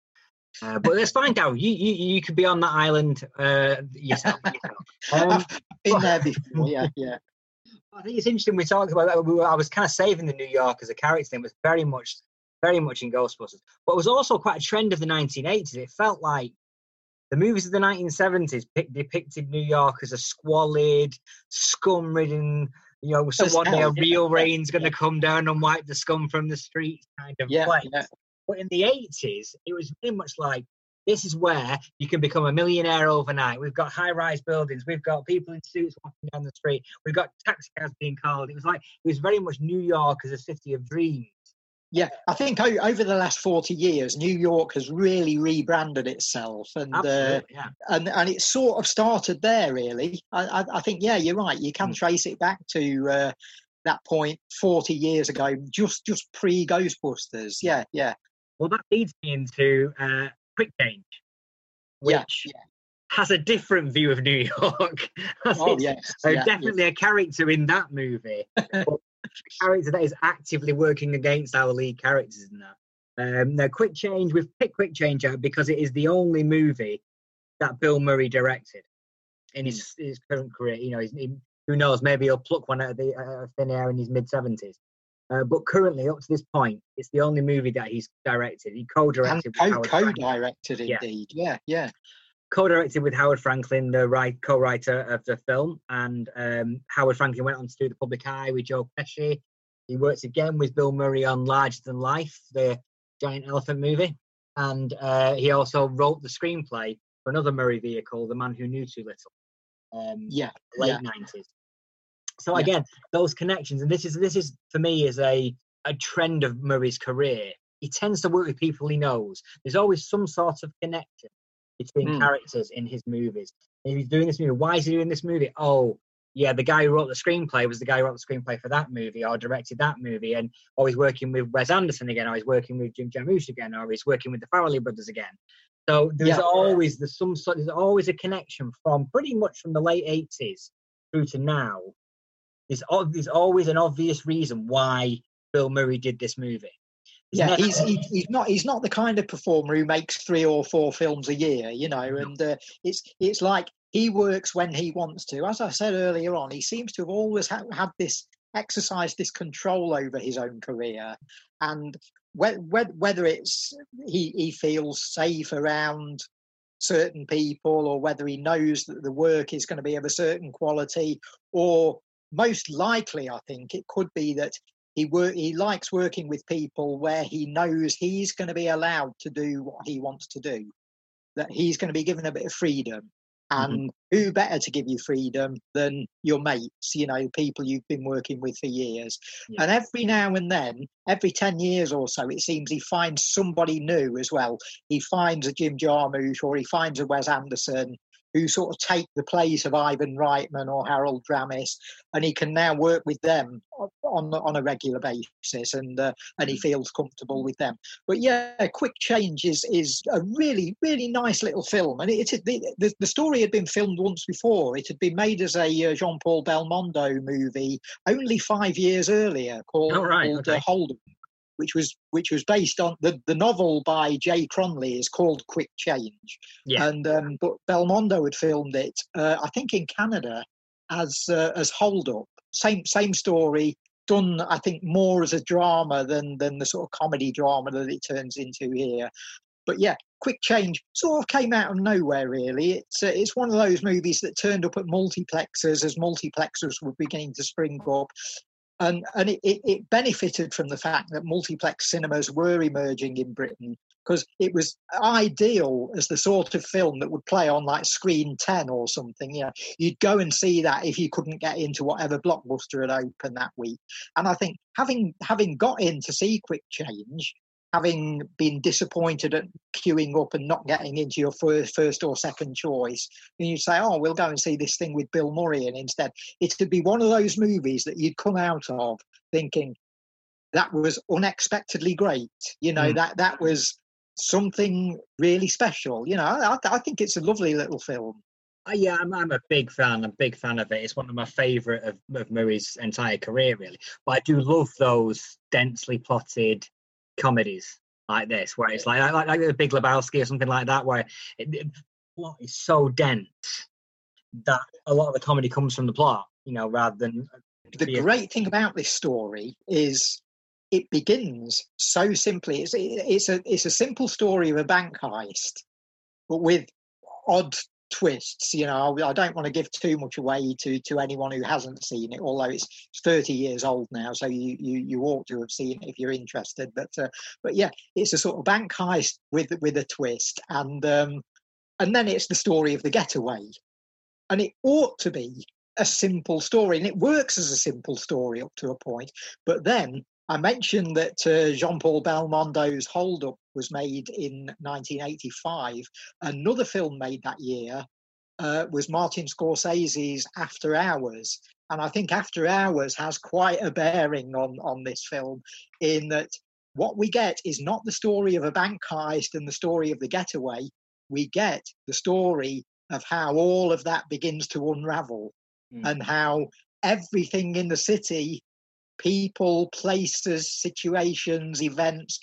[SPEAKER 1] Uh, but let's find out. You, you you could be on that island uh, yourself. [LAUGHS]
[SPEAKER 2] Um, I've been there before. Yeah, yeah. [LAUGHS]
[SPEAKER 1] I think it's interesting. We talked about that. I was kind of saving the New York as a character. It was very much, very much in Ghostbusters, but it was also quite a trend of the 1980s. It felt like the movies of the 1970s depicted New York as a squalid, scum-ridden, you know, so one day a real [LAUGHS] rain's going to come down and wipe the scum from the streets kind of yeah, place. Yeah. But in the 80s, it was very much like this is where you can become a millionaire overnight. We've got high-rise buildings. We've got people in suits walking down the street. We've got taxi cabs being called. It was like it was very much New York as a city of dreams.
[SPEAKER 2] Yeah, I think over the last forty years, New York has really rebranded itself, and uh, yeah. and and it sort of started there. Really, I, I, think yeah, you're right. You can mm. trace it back to uh, that point forty years ago, just just pre Ghostbusters. Yeah, yeah.
[SPEAKER 1] Well, that leads me into uh, Quick Change, which yeah, yeah. has a different view of New [LAUGHS] York.
[SPEAKER 2] oh, yes,
[SPEAKER 1] so definitely a character in that movie. [LAUGHS] character that is actively working against our lead characters in that. Um, now, Quick Change, we've picked Quick Change out because it is the only movie that Bill Murray directed in his, hmm. his current career. You know, he, who knows, maybe he'll pluck one out of the uh, thin air in his mid 70s. Uh, but currently, up to this point, it's the only movie that he's directed. He co-directed.
[SPEAKER 2] And co- co-directed, indeed. Yeah, yeah. yeah
[SPEAKER 1] co-directed with Howard Franklin, the right co-writer of the film, and um, Howard Franklin went on to do The Public Eye with Joe Pesci. He worked again with Bill Murray on Larger Than Life, the giant elephant movie, and uh, he also wrote the screenplay for another Murray vehicle, The Man Who Knew Too Little. Um,
[SPEAKER 2] yeah,
[SPEAKER 1] late nineties. So yeah. again, those connections, and this is this is for me is a a trend of Murray's career. He tends to work with people he knows. There's always some sort of connection between mm. characters in his movies. If he's doing this movie, why is he doing this movie? Oh, yeah, the guy who wrote the screenplay was the guy who wrote the screenplay for that movie or directed that movie, and or he's working with Wes Anderson again, or he's working with Jim Jarmusch again, or he's working with the Farrelly brothers again. So there's yeah. always there's some sort there's always a connection from pretty much from the late eighties through to now. there's, there's always an obvious reason why Bill Murray did this movie.
[SPEAKER 2] Yeah, he's he's not he's not the kind of performer who makes three or four films a year, you know. And uh, it's it's like he works when he wants to. As I said earlier on, he seems to have always ha- had this exercised this control over his own career, and whether it's he he feels safe around certain people or whether he knows that the work is going to be of a certain quality or most likely i think it could be that he work he likes working with people where he knows he's going to be allowed to do what he wants to do that he's going to be given a bit of freedom Mm-hmm. And mm-hmm. who better to give you freedom than your mates, you know, people you've been working with for years. Yeah. And every now and then, every 10 years or so, it seems he finds somebody new as well. He finds a Jim Jarmusch or he finds a Wes Anderson who sort of take the place of Ivan Reitman or Harold Ramis, and he can now work with them on on a regular basis, and uh, and he mm. feels comfortable with them. But yeah, Quick Change is is a really really nice little film, and it, it the, the, the story had been filmed once before. It had been made as a uh, Jean Paul Belmondo movie only five years earlier, called, oh, right, called uh, okay. uh, which was which was based on the, the novel by Jay Cronley is called Quick Change. Yeah. And um, but Belmondo had filmed it, uh, I think, in Canada as uh, as Hold Up. Same same story, done I think more as a drama than than the sort of comedy drama that it turns into here. But yeah, Quick Change sort of came out of nowhere. Really, it's uh, it's one of those movies that turned up at multiplexes as multiplexes were beginning to spring up, and and it, it, it, benefited from the fact that multiplex cinemas were emerging in Britain because it was ideal as the sort of film that would play on like screen 10 or something you know. You'd go and see that if you couldn't get into whatever blockbuster had opened that week. And i think having having got in to see quick change having been disappointed at queuing up and not getting into your first, first or second choice, and you'd say, "Oh, we'll go and see this thing with Bill Murray," and instead, it's to be one of those movies that you'd come out of thinking that was unexpectedly great. You know mm. that that was something really special. You know, I, I think it's a lovely little film.
[SPEAKER 1] Uh, yeah, I'm, I'm a big fan. I'm a big fan of it. It's one of my favourite of, of Murray's entire career, really. But I do love those densely plotted comedies like this, where it's like like, like the Big Lebowski or something like that, where it, the plot is so dense that a lot of the comedy comes from the plot, you know, rather than.
[SPEAKER 2] Uh, the great thing about this story is it begins so simply. It's it's a it's a simple story of a bank heist, but with odd twists. You know, I don't want to give too much away to to anyone who hasn't seen it, although it's 30 years old now, so you you, you ought to have seen it if you're interested. But uh, but yeah, it's a sort of bank heist with with a twist, and um, and then it's the story of the getaway, and it ought to be a simple story, and it works as a simple story up to a point, but then I mentioned that uh, Jean Paul Belmondo's Hold Up was made in 1985. Another film made that year uh, was Martin Scorsese's After Hours. And I think After Hours has quite a bearing on, on this film in that what we get is not the story of a bank heist and the story of the getaway. We get the story of how all of that begins to unravel mm. and how everything in the city people, places, situations, events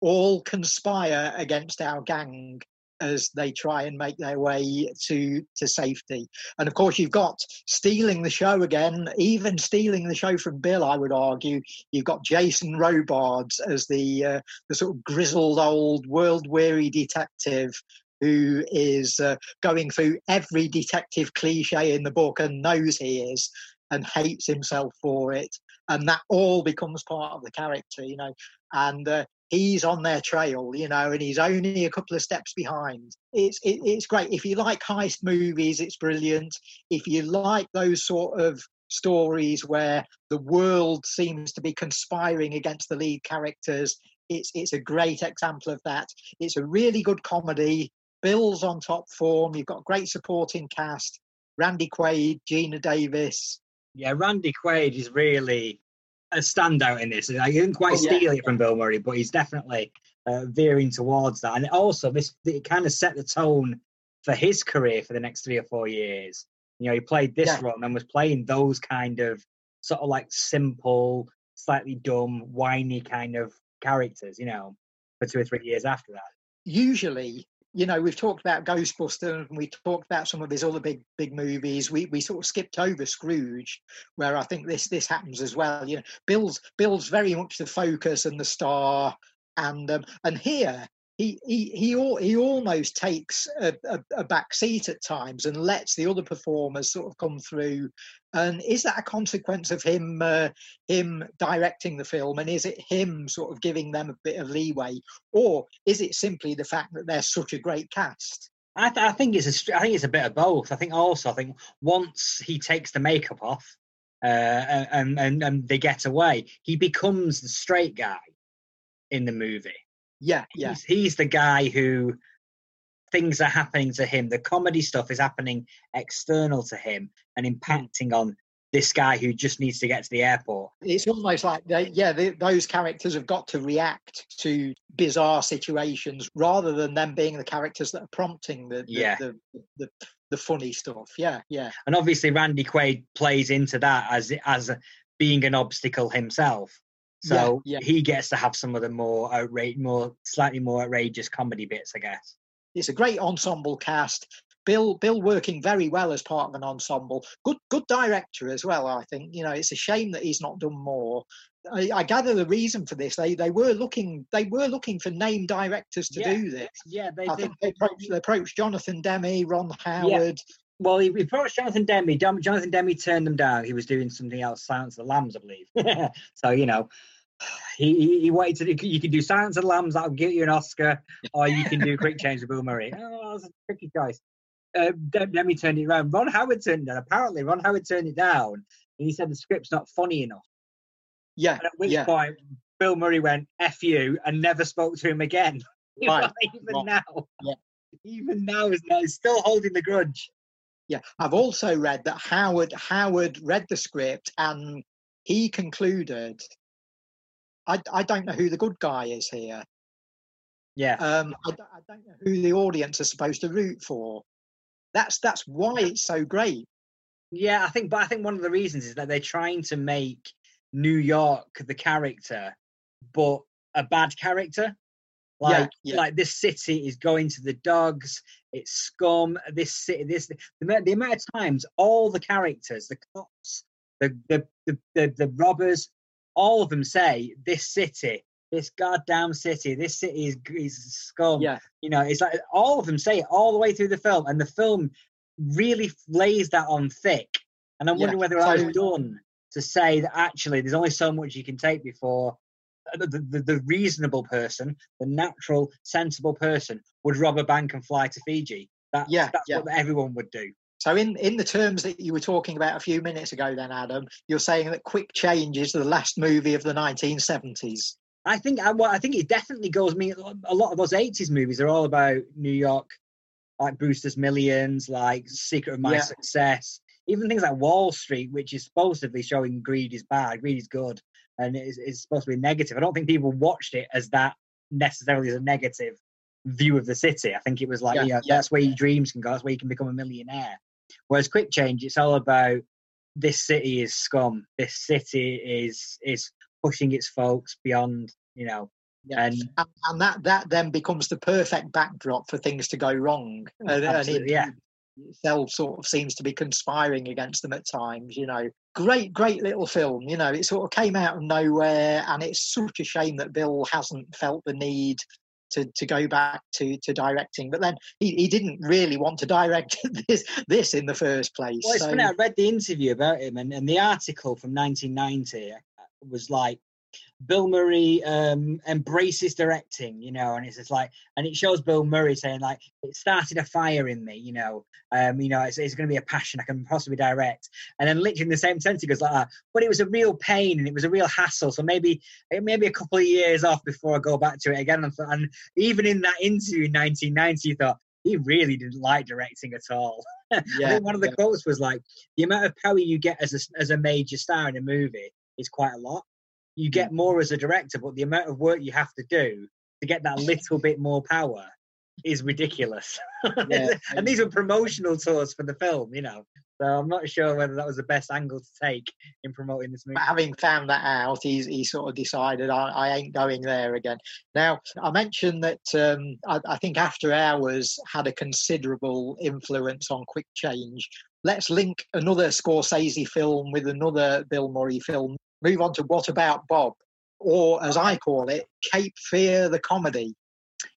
[SPEAKER 2] all conspire against our gang as they try and make their way to to safety. And of course, you've got stealing the show again, even stealing the show from Bill. I would argue you've got Jason Robards as the uh, the sort of grizzled old world weary detective who is uh, going through every detective cliche in the book and knows he is and hates himself for it and that all becomes part of the character, you know. And uh, he's on their trail, you know, and he's only a couple of steps behind. It's it, it's great if you like heist movies. It's brilliant. If you like those sort of stories where the world seems to be conspiring against the lead characters, it's it's a great example of that. It's a really good comedy. Bill's on top form. You've got great supporting cast. Randy Quaid, Geena Davis,
[SPEAKER 1] yeah, Randy Quaid is really a standout in this. I didn't quite oh, steal yeah. it from Bill Murray, but he's definitely uh, veering towards that. And also, this it kind of set the tone for his career for the next three or four years. You know, he played this yeah. role and was playing those kind of sort of like simple, slightly dumb, whiny kind of characters, you know, for two or three years after that.
[SPEAKER 2] Usually, you know, we've talked about Ghostbusters and we talked about some of his other big big movies. We we sort of skipped over Scrooge, where I think this this happens as well. You know, Bill's Bill's very much the focus and the star, and um, and here he he he, he almost takes a, a, a, back seat at times and lets the other performers sort of come through. And is that a consequence of him uh, him directing the film, and is it him sort of giving them a bit of leeway, or is it simply the fact that they're such a great cast?
[SPEAKER 1] I, th- I think it's a I think it's a bit of both. I think also I think once he takes the makeup off uh, and, and and they get away, he becomes the straight guy in the movie
[SPEAKER 2] yeah, yeah.
[SPEAKER 1] He's, he's the guy who things are happening to him. The comedy stuff is happening external to him and hmm. impacting on this guy who just needs to get to the airport.
[SPEAKER 2] It's almost like, they, yeah, they, those characters have got to react to bizarre situations rather than them being the characters that are prompting the the, yeah. the, the, the, the funny stuff. Yeah, yeah.
[SPEAKER 1] And obviously, Randy Quaid plays into that as as being an obstacle himself. So yeah, yeah. he gets to have some of the more outrage, more slightly more outrageous comedy bits, I guess.
[SPEAKER 2] It's a great ensemble cast. Bill Bill working very well as part of an ensemble. Good good director as well. I think you know it's a shame that he's not done more. I, I gather the reason for this they they were looking they were looking for name directors to
[SPEAKER 1] yeah,
[SPEAKER 2] do this.
[SPEAKER 1] Yeah, they
[SPEAKER 2] I
[SPEAKER 1] did.
[SPEAKER 2] think they approached, they approached Jonathan Demme, Ron Howard.
[SPEAKER 1] Well, he, approached Jonathan Demme. Jonathan Demme turned them down. He was doing something else, Silence of the Lambs, I believe. [LAUGHS] so you know, he, he, he wanted to. You can do Silence of the Lambs. That'll get you an Oscar, or you can do Quick Change with Bill Murray. Oh, that's a tricky choice. Uh, Demme turned it around. Ron Howard turned it down. Apparently, Ron Howard turned it down, and he said the script's not funny enough.
[SPEAKER 2] Yeah.
[SPEAKER 1] And at which
[SPEAKER 2] yeah.
[SPEAKER 1] point, Bill Murray went "f you" and never spoke to him again. [LAUGHS] Right. even right. now. Yeah. Even now, is now still holding the grudge.
[SPEAKER 2] Yeah, I've also read that Howard Howard read the script and he concluded, I, I don't know who the good guy is here.
[SPEAKER 1] Yeah.
[SPEAKER 2] Um, I, I don't know who the audience are supposed to root for. That's that's why it's so great.
[SPEAKER 1] Yeah, I think, but I think one of the reasons is that they're trying to make New York the character, but a bad character. Like, yeah, yeah. like this city is going to the dogs. It's scum. This city, this the, the amount of times all the characters, the cops, the the the, the, the robbers, all of them say this city, this goddamn city, this city is is scum.
[SPEAKER 2] Yeah,
[SPEAKER 1] you know, it's like all of them say it all the way through the film, and the film really lays that on thick. And I'm yeah. wondering whether so, I was done to say that actually there's only so much you can take before the, the, the, reasonable person, the natural, sensible person, would rob a bank and fly to Fiji. That, yeah, that's yeah. what everyone would do.
[SPEAKER 2] So, in, in the terms that you were talking about a few minutes ago, then Adam, you're saying that Quick Change is the last movie of the 1970s.
[SPEAKER 1] I think I, well, I think it definitely goes. I mean, a lot of those 80s movies are all about New York, like Brewster's Millions, like Secret of My yeah. Success, even things like Wall Street, which is supposedly showing greed is bad, greed is good, and it's, it's supposed to be negative. I don't think people watched it as that necessarily as a negative view of the city. I think it was like, yeah, yeah. that's where your dreams can go. That's where you can become a millionaire. Whereas Quick Change, it's all about this city is scum. This city is is pushing its folks beyond, you know.
[SPEAKER 2] Yeah. And, and, and that that then becomes the perfect backdrop for things to go wrong. Mm, and, and it,
[SPEAKER 1] yeah.
[SPEAKER 2] Itself sort of seems to be conspiring against them at times, you know. Great, great little film, you know. It sort of came out of nowhere, and it's such a shame that Bill hasn't felt the need to, to go back to, to directing. But then he, he didn't really want to direct [LAUGHS] this this in the first place.
[SPEAKER 1] Well, it's so. funny. I read the interview about him, and, and the article from 1990 uh, was like Bill Murray um, embraces directing, you know, and it's just like, and it shows Bill Murray saying like, it started a fire in me, you know, um, you know, it's, it's going to be a passion I can possibly direct, and then literally in the same sense he goes like, that, but it was a real pain and it was a real hassle, so maybe maybe a couple of years off before I go back to it again, and, and even in that interview in 1990, he thought he really didn't like directing at all. [LAUGHS] Yeah, I think one of the yeah. quotes was like, the amount of power you get as a, as a major star in a movie is quite a lot you get more as a director, but the amount of work you have to do to get that little bit more power is ridiculous. [LAUGHS]
[SPEAKER 2] Yeah.
[SPEAKER 1] and these were promotional tours for the film, you know. So I'm not sure whether that was the best angle to take in promoting this movie.
[SPEAKER 2] But having found that out, he's he sort of decided I, I ain't going there again. Now I mentioned that um, I, I think After Hours had a considerable influence on Quick Change. Let's link another Scorsese film with another Bill Murray film. Move on to What About Bob, or as I call it, Cape Fear the comedy.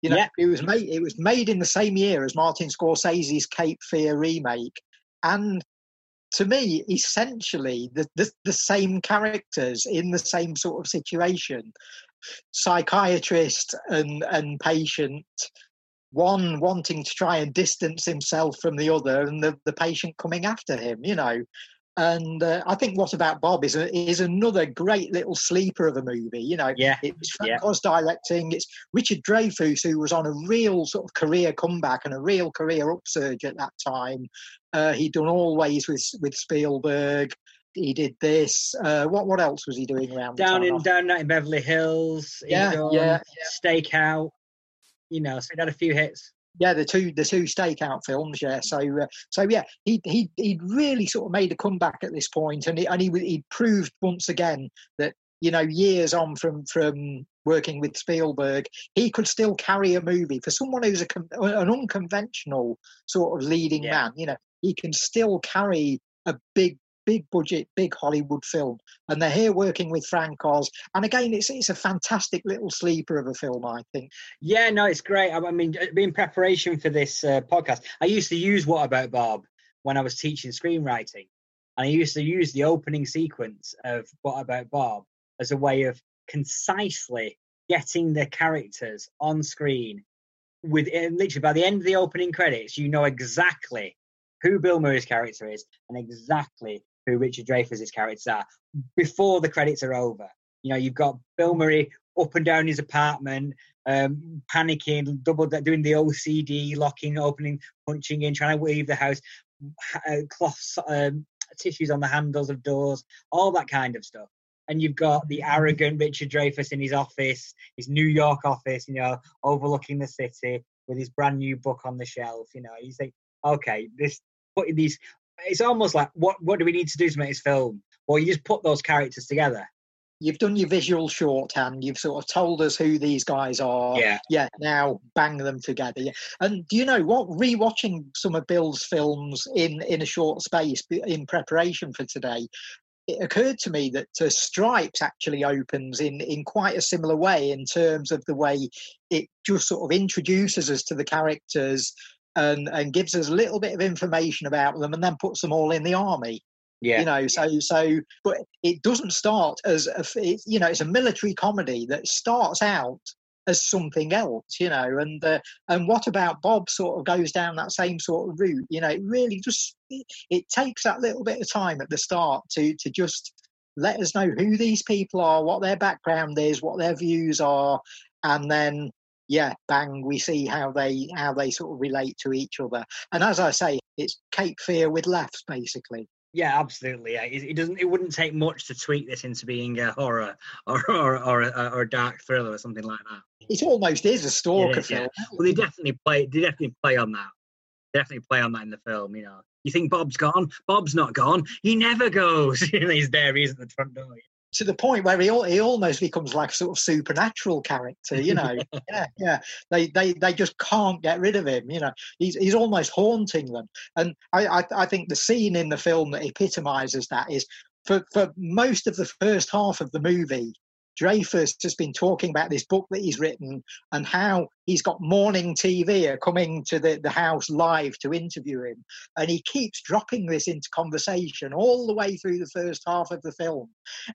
[SPEAKER 2] You know,
[SPEAKER 1] Yeah.
[SPEAKER 2] it was made. It was made in the same year as Martin Scorsese's Cape Fear remake, and to me, essentially the, the the same characters in the same sort of situation, psychiatrist and and patient, one wanting to try and distance himself from the other, and the the patient coming after him. You know. And uh, I think What About Bob is a, is another great little sleeper of a movie. You know,
[SPEAKER 1] Yeah,
[SPEAKER 2] it's Frank
[SPEAKER 1] Yeah.
[SPEAKER 2] Oz directing. It's Richard Dreyfuss, who was on a real sort of career comeback and a real career upsurge at that time. Uh, he'd done Always with with Spielberg. He did this. Uh, what what else was he doing around the
[SPEAKER 1] down
[SPEAKER 2] time?
[SPEAKER 1] in down in Beverly Hills. he'd
[SPEAKER 2] Yeah, yeah,
[SPEAKER 1] Stakeout. You know, so he had a few hits.
[SPEAKER 2] Yeah, the two the two stakeout films. Yeah, so uh, so yeah, he he he'd really sort of made a comeback at this point, and he and he he proved once again that you know years on from from working with Spielberg, he could still carry a movie for someone who's a an unconventional sort of leading
[SPEAKER 1] Yeah.
[SPEAKER 2] man. You know, he can still carry a big. Big budget, big Hollywood film, and they're here working with Frank Oz. And again, it's it's a fantastic little sleeper of a film, I think.
[SPEAKER 1] Yeah, no, it's great. I, mean, in preparation for this uh, podcast, I used to use What About Bob when I was teaching screenwriting. And I used to use the opening sequence of What About Bob as a way of concisely getting the characters on screen. With literally by the end of the opening credits, you know exactly who Bill Murray's character is and exactly who Richard Dreyfuss's characters are before the credits are over. You know, you've got Bill Murray up and down his apartment, um, panicking, double doing the OCD, locking, opening, punching in, trying to weave the house, uh, cloths, um, tissues on the handles of doors, all that kind of stuff. And you've got the arrogant Richard Dreyfuss in his office, his New York office, you know, overlooking the city with his brand new book on the shelf. You know, you think, okay, this putting these, it's almost like what what do we need to do to make this film? Well, you just put those characters together.
[SPEAKER 2] You've done your visual shorthand. You've sort of told us who these guys are.
[SPEAKER 1] Yeah,
[SPEAKER 2] Yeah, now bang them together. Yeah. And do you know what? Rewatching some of Bill's films in in a short space in preparation for today, it occurred to me that uh, Stripes actually opens in in quite a similar way in terms of the way it just sort of introduces us to the characters and and gives us a little bit of information about them and then puts them all in the army
[SPEAKER 1] yeah,
[SPEAKER 2] you know so so but it doesn't start as a it, you know it's a military comedy that starts out as something else you know and uh, and what about bob sort of goes down that same sort of route you know it really just it, it takes that little bit of time at the start to to just let us know who these people are what their background is what their views are and then yeah bang we see how they how they sort of relate to each other and as i say it's cape fear with laughs basically
[SPEAKER 1] Yeah, absolutely. It, it doesn't. It wouldn't take much to tweak this into being a horror [LAUGHS] or or or, a, or a dark thriller or something like that.
[SPEAKER 2] it almost is a stalker
[SPEAKER 1] is, yeah.
[SPEAKER 2] film.
[SPEAKER 1] Well, they definitely play. They definitely play on that. They definitely play on that in the film. You know, you think Bob's gone? Bob's not gone. He never goes. [LAUGHS] He's there. He's at the front door.
[SPEAKER 2] To the point where he he almost becomes like a sort of supernatural character, you know. [LAUGHS] yeah, yeah. They they they just can't get rid of him. You know, he's he's almost haunting them. And I I, I think the scene in the film that epitomises that is for for most of the first half of the movie. Dreyfuss has been talking about this book that he's written and how he's got morning TV coming to the, the house live to interview him. And he keeps dropping this into conversation all the way through the first half of the film.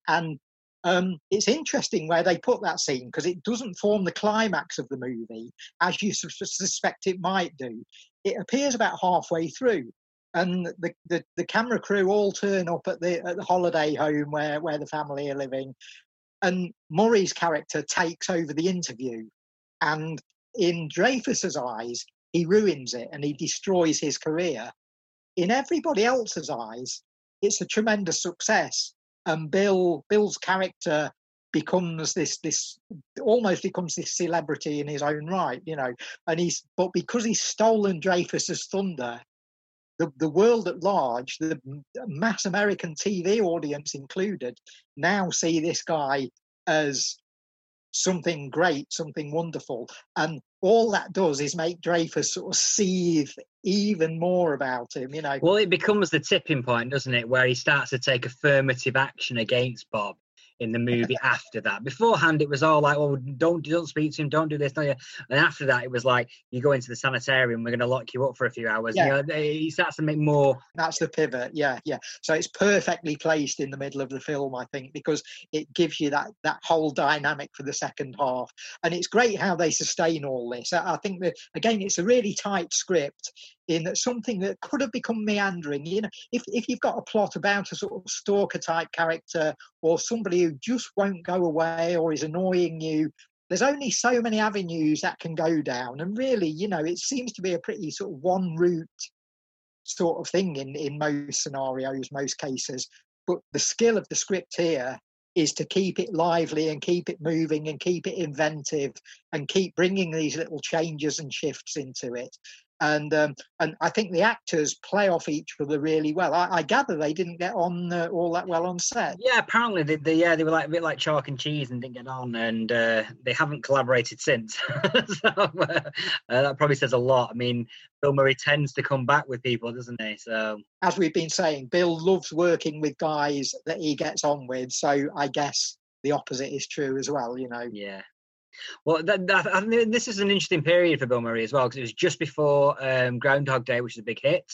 [SPEAKER 2] And um, it's interesting where they put that scene because it doesn't form the climax of the movie as you sus- suspect it might do. It appears about halfway through. And the, the, the camera crew all turn up at the at the holiday home where, where the family are living, and Murray's character takes over the interview. And in Dreyfuss's eyes, he ruins it and he destroys his career. In everybody else's eyes, it's a tremendous success. And Bill Bill's character becomes this this almost becomes this celebrity in his own right, you know. And he's but because he's stolen Dreyfuss's thunder, the, the world at large, the mass American TV audience included, now see this guy as something great, something wonderful. And all that does is make Dreyfuss sort of seethe even more about him, you know.
[SPEAKER 1] Well, it becomes the tipping point, doesn't it, where he starts to take affirmative action against Bob in the movie after that. Beforehand, it was all like, "Well, don't don't speak to him, don't do this." Don't? And after that, it was like, "You go into the sanitarium, we're going to lock you up for a few hours." Yeah. You know, he starts to make more.
[SPEAKER 2] That's the pivot. Yeah, yeah. So it's perfectly placed in the middle of the film, I think, because it gives you that that whole dynamic for the second half, and it's great how they sustain all this. I think that again, it's a really tight script in that something that could have become meandering. You know, if if you've got a plot about a sort of stalker type character or somebody who just won't go away or is annoying you, there's only so many avenues that can go down. And really, you know, it seems to be a pretty sort of one route sort of thing in in most scenarios, most cases. But the skill of the script here is to keep it lively and keep it moving and keep it inventive and keep bringing these little changes and shifts into it and um, and I think the actors play off each other really well. I, I gather they didn't get on uh, all that well on set.
[SPEAKER 1] Yeah, apparently they, they yeah they were like a bit like chalk and cheese and didn't get on, and uh, they haven't collaborated since. [LAUGHS] so uh, uh, that probably says a lot. I mean, Bill Murray tends to come back with people, doesn't he? So
[SPEAKER 2] as we've been saying, Bill loves working with guys that he gets on with. So I guess the opposite is true as well. You know.
[SPEAKER 1] Yeah. Well, that, that, I mean, this is an interesting period for Bill Murray as well because it was just before um, Groundhog Day, which is a big hit.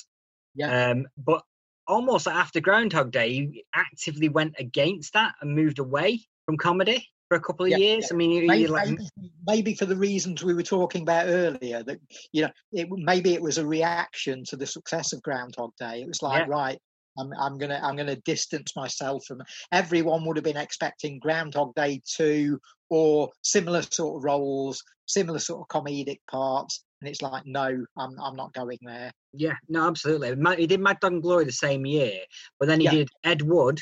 [SPEAKER 1] Yeah. Um, but almost after Groundhog Day, he actively went against that and moved away from comedy for a couple of yeah, years. Yeah. I mean,
[SPEAKER 2] maybe,
[SPEAKER 1] like...
[SPEAKER 2] maybe, maybe, for the reasons we were talking about earlier, that you know, it, maybe it was a reaction to the success of Groundhog Day. It was like, yeah. right, I'm, I'm gonna I'm gonna distance myself from everyone would have been expecting Groundhog Day two or similar sort of roles, similar sort of comedic parts, and it's like no, I'm I'm not going there.
[SPEAKER 1] Yeah, no, absolutely. He did Mad Dog and Glory the same year, but then he yeah. did Ed Wood,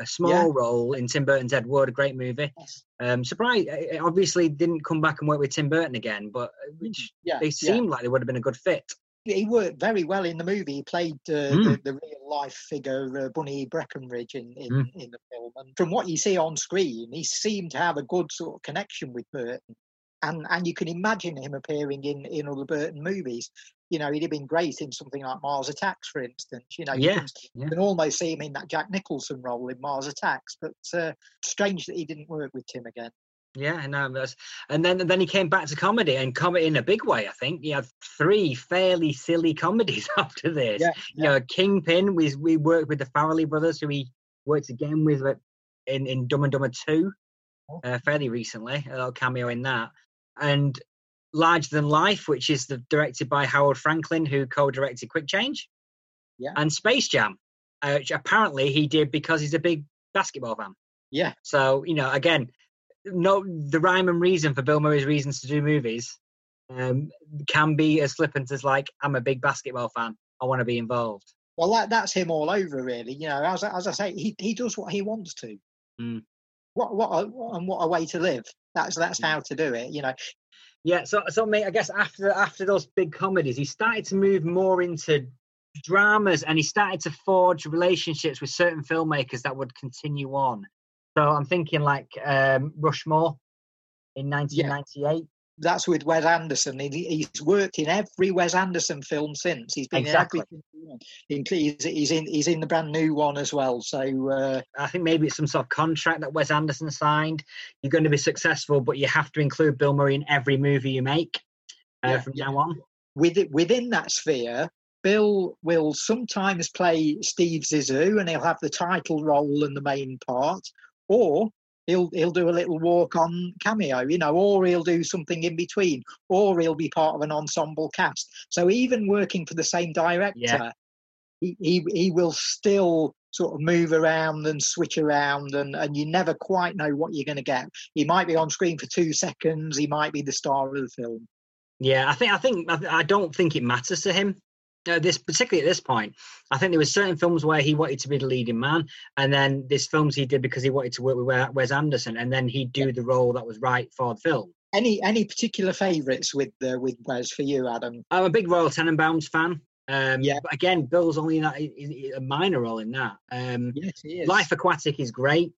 [SPEAKER 1] a small yeah. role in Tim Burton's Ed Wood, a great movie. Yes. Um, surprised, obviously didn't come back and work with Tim Burton again, but uh, which yeah, they seemed like they would have been a good fit
[SPEAKER 2] he worked very well in the movie. He played uh, mm. the, the, real life figure uh, Bunny Breckinridge in in, mm. in the film, and from what you see on screen, he seemed to have a good sort of connection with Burton, and and you can imagine him appearing in in other Burton movies. You know, he'd have been great in something like Mars Attacks, for instance. You know,
[SPEAKER 1] yeah,
[SPEAKER 2] you can,
[SPEAKER 1] yeah.
[SPEAKER 2] you can almost see him in that Jack Nicholson role in Mars Attacks. But uh, strange that he didn't work with Tim again.
[SPEAKER 1] Yeah, no, that's, and then then he came back to comedy and comedy in a big way. I think he had three fairly silly [LAUGHS] comedies after this. Yeah, you know, Kingpin. We we worked with the Farrelly brothers, who he worked again with in in Dumb and Dumber Two, oh. uh, fairly recently. A little cameo in that, and Larger Than Life, which is the, directed by Howard Franklin, who co-directed Quick Change.
[SPEAKER 2] Yeah,
[SPEAKER 1] and Space Jam, uh, which apparently he did because he's a big basketball fan.
[SPEAKER 2] Yeah.
[SPEAKER 1] So you know, again, no the rhyme and reason for Bill Murray's reasons to do movies um, can be as flippant as like I'm a big basketball fan. I want to be involved.
[SPEAKER 2] Well, that, that's him all over, really. You know, as, as I say, he, he does what he wants to.
[SPEAKER 1] Mm.
[SPEAKER 2] What what a, and what a way to live. That's that's mm. how to do it. You know.
[SPEAKER 1] Yeah. So so mate, I guess after after those big comedies, he started to move more into dramas, and he started to forge relationships with certain filmmakers that would continue on. So I'm thinking like um, Rushmore in 1998. Yeah.
[SPEAKER 2] That's with Wes Anderson. He, he's worked in every Wes Anderson film since. He's been exactly. in. He's, he's in he's in the brand new one as well. So uh,
[SPEAKER 1] I think maybe it's some sort of contract that Wes Anderson signed. You're going to be successful, but you have to include Bill Murray in every movie you make uh, yeah, from now on.
[SPEAKER 2] With it, within that sphere, Bill will sometimes play Steve Zissou, and he'll have the title role and the main part, or he'll he'll do a little walk on cameo, you know, or he'll do something in between, or he'll be part of an ensemble cast. So even working for the same director, yeah. he, he he will still sort of move around and switch around and, and you never quite know what you're going to get. He might be on screen for two seconds, he might be the star of the film.
[SPEAKER 1] Yeah, I think I think I don't think it matters to him uh, this particularly at this point, I think there were certain films where he wanted to be the leading man, and then there's films he did because he wanted to work with Wes Anderson, and then he'd do the role that was right for the film.
[SPEAKER 2] Any any particular favourites with uh, with Wes for you, Adam?
[SPEAKER 1] I'm a big Royal Tenenbaums fan. Um,
[SPEAKER 2] Yeah.
[SPEAKER 1] But again, Bill's only in that, a minor role in that. Um,
[SPEAKER 2] Yes, he is.
[SPEAKER 1] Life Aquatic is great.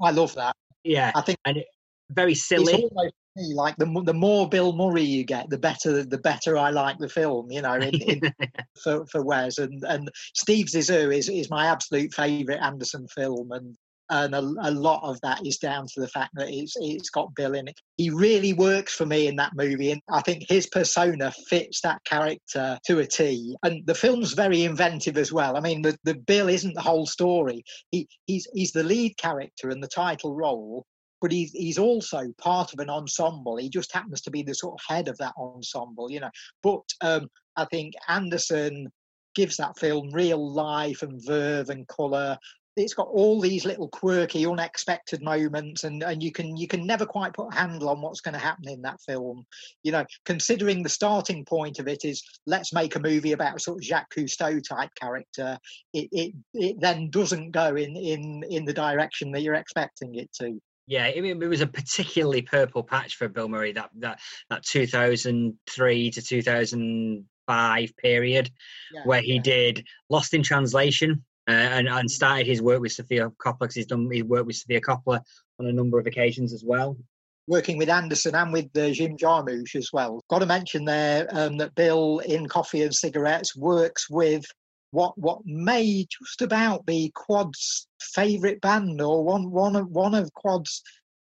[SPEAKER 2] I love that.
[SPEAKER 1] Yeah,
[SPEAKER 2] I think
[SPEAKER 1] and it, very
[SPEAKER 2] it's
[SPEAKER 1] silly.
[SPEAKER 2] almost me, like the the more Bill Murray you get, the better the better I like the film. You know, in, in, [LAUGHS] for for Wes and and Steve Zissou is is my absolute favourite Anderson film, and and a, a lot of that is down to the fact that it's it's got Bill in it. He really works for me in that movie, and I think his persona fits that character to a T. And the film's very inventive as well. I mean, the, the Bill isn't the whole story. He he's he's the lead character and the title role. But he's he's also part of an ensemble. He just happens to be the sort of head of that ensemble, you know. But um, I think Anderson gives that film real life and verve and colour. It's got all these little quirky, unexpected moments, and, and you can you can never quite put a handle on what's going to happen in that film. You know, considering the starting point of it is let's make a movie about a sort of Jacques Cousteau type character, it, it it then doesn't go in in in the direction that you're expecting it to.
[SPEAKER 1] Yeah, it, it was a particularly purple patch for Bill Murray that that that 2003 to 2005 period
[SPEAKER 2] Yeah,
[SPEAKER 1] where he
[SPEAKER 2] yeah.
[SPEAKER 1] did Lost in Translation uh, and and started his work with Sofia Coppola. he's done his work with Sofia Coppola on a number of occasions as well.
[SPEAKER 2] working with Anderson and with uh, Jim Jarmusch as well. Got to mention there um, that Bill in Coffee and Cigarettes works with what what may just about be Quad's favourite band or one one of one of Quad's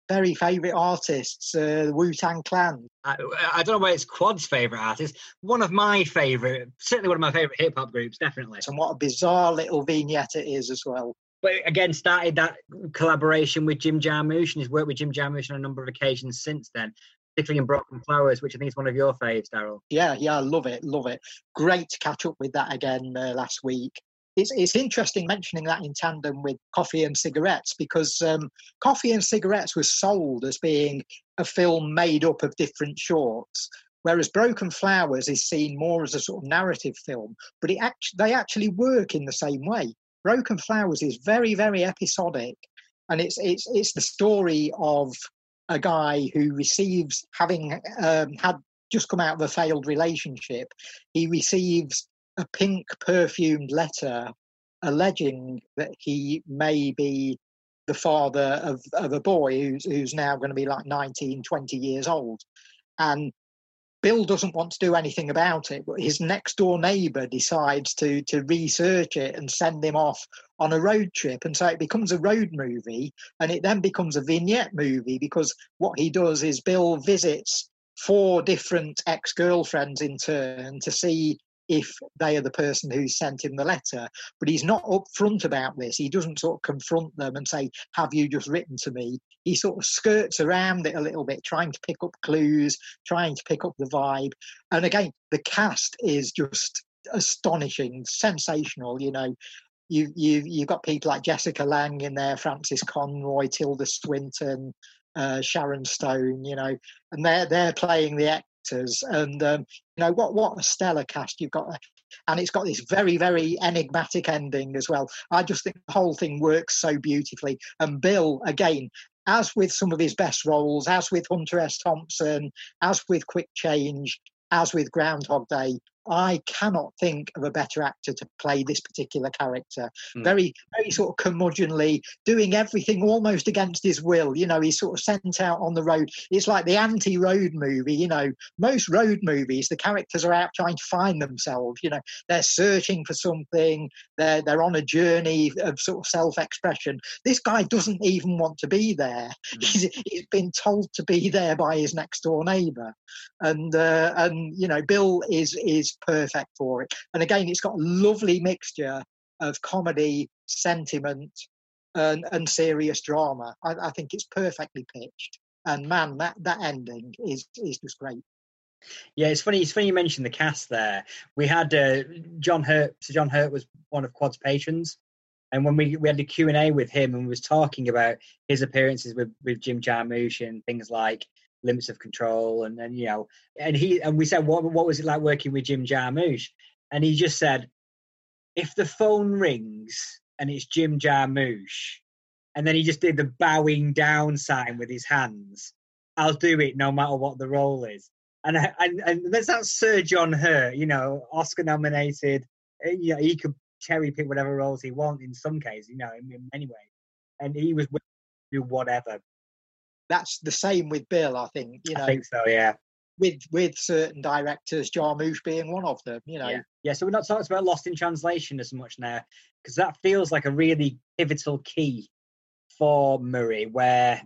[SPEAKER 2] very favourite artists, uh, the Wu Tang Clan.
[SPEAKER 1] I, I don't know whether it's Quad's favourite artist. One of my favourite, certainly one of my favourite hip hop groups, definitely.
[SPEAKER 2] And what a bizarre little vignette it is as well.
[SPEAKER 1] But again, started that collaboration with Jim Jarmusch and he's worked with Jim Jarmusch on a number of occasions since then, particularly in Broken Flowers, which I think is one of your faves, Daryl.
[SPEAKER 2] Yeah, yeah, I love it, love it. Great to catch up with that again uh, last week. It's it's interesting mentioning that in tandem with Coffee and Cigarettes because um, Coffee and Cigarettes was sold as being a film made up of different shorts, whereas Broken Flowers is seen more as a sort of narrative film. But it act- they actually work in the same way. Broken Flowers is very very episodic, and it's it's it's the story of a guy who receives having um, had just come out of a failed relationship, he receives a pink perfumed letter alleging that he may be the father of, of a boy who's, who's now going to be like 19, 20 years old. And Bill doesn't want to do anything about it, but his next door neighbour decides to to research it and send him off on a road trip. And so it becomes a road movie and it then becomes a vignette movie because what he does is Bill visits four different ex girlfriends in turn to see if they are the person who sent him the letter. But he's not upfront about this. He doesn't sort of confront them and say, Have you just written to me? He sort of skirts around it a little bit, trying to pick up clues, trying to pick up the vibe. And again, the cast is just astonishing, sensational, you know. You, you, you've got people like Jessica Lange in there, Frances Conroy, Tilda Swinton, uh, Sharon Stone, you know, and they're they're playing the actors, and um, you know what what a stellar cast you've got, and it's got this very very enigmatic ending as well. I just think the whole thing works so beautifully, and Bill again. As with some of his best roles, as with Hunter S. Thompson, as with Quick Change, as with Groundhog Day, I cannot think of a better actor to play this particular character.
[SPEAKER 1] Mm.
[SPEAKER 2] Very, very sort of curmudgeonly, doing everything almost against his will. You know, he's sort of sent out on the road. It's like the anti-road movie. You know, most road movies, the characters are out trying to find themselves. You know, they're searching for something. They're they're on a journey of sort of self-expression. This guy doesn't even want to be there. [LAUGHS]
[SPEAKER 1] Mm.
[SPEAKER 2] He's, he's been told to be there by his next door neighbour, and uh, and you know, Bill is is perfect for it. And again, it's got a lovely mixture of comedy, sentiment, and, and serious drama. I, I think it's perfectly pitched. And man, that, that ending is is just great.
[SPEAKER 1] Yeah, it's funny. It's funny you mentioned the cast there. We had uh, John Hurt. So John Hurt was one of Quad's patrons, and when we we had the Q and A with him, and we was talking about his appearances with with Jim Jarmusch and things like Limits of Control, and then you know, and he and we said, what what was it like working with Jim Jarmusch? and he just said, "If the phone rings and it's Jim Jarmusch," and then he just did the bowing down sign with his hands. I'll do it no matter what the role is. And and and that's that Sir John Hurt, you know, Oscar nominated. eh, You know, he could cherry pick whatever roles he wants in some cases, you know, in, in many ways. And he was willing to do whatever.
[SPEAKER 2] That's the same with Bill, I think. You know,
[SPEAKER 1] I think so, yeah.
[SPEAKER 2] with with certain directors, Jarmusch being one of them. You know,
[SPEAKER 1] Yeah. yeah, so we're not talking about Lost in Translation as much now, because that feels like a really pivotal key for Murray, where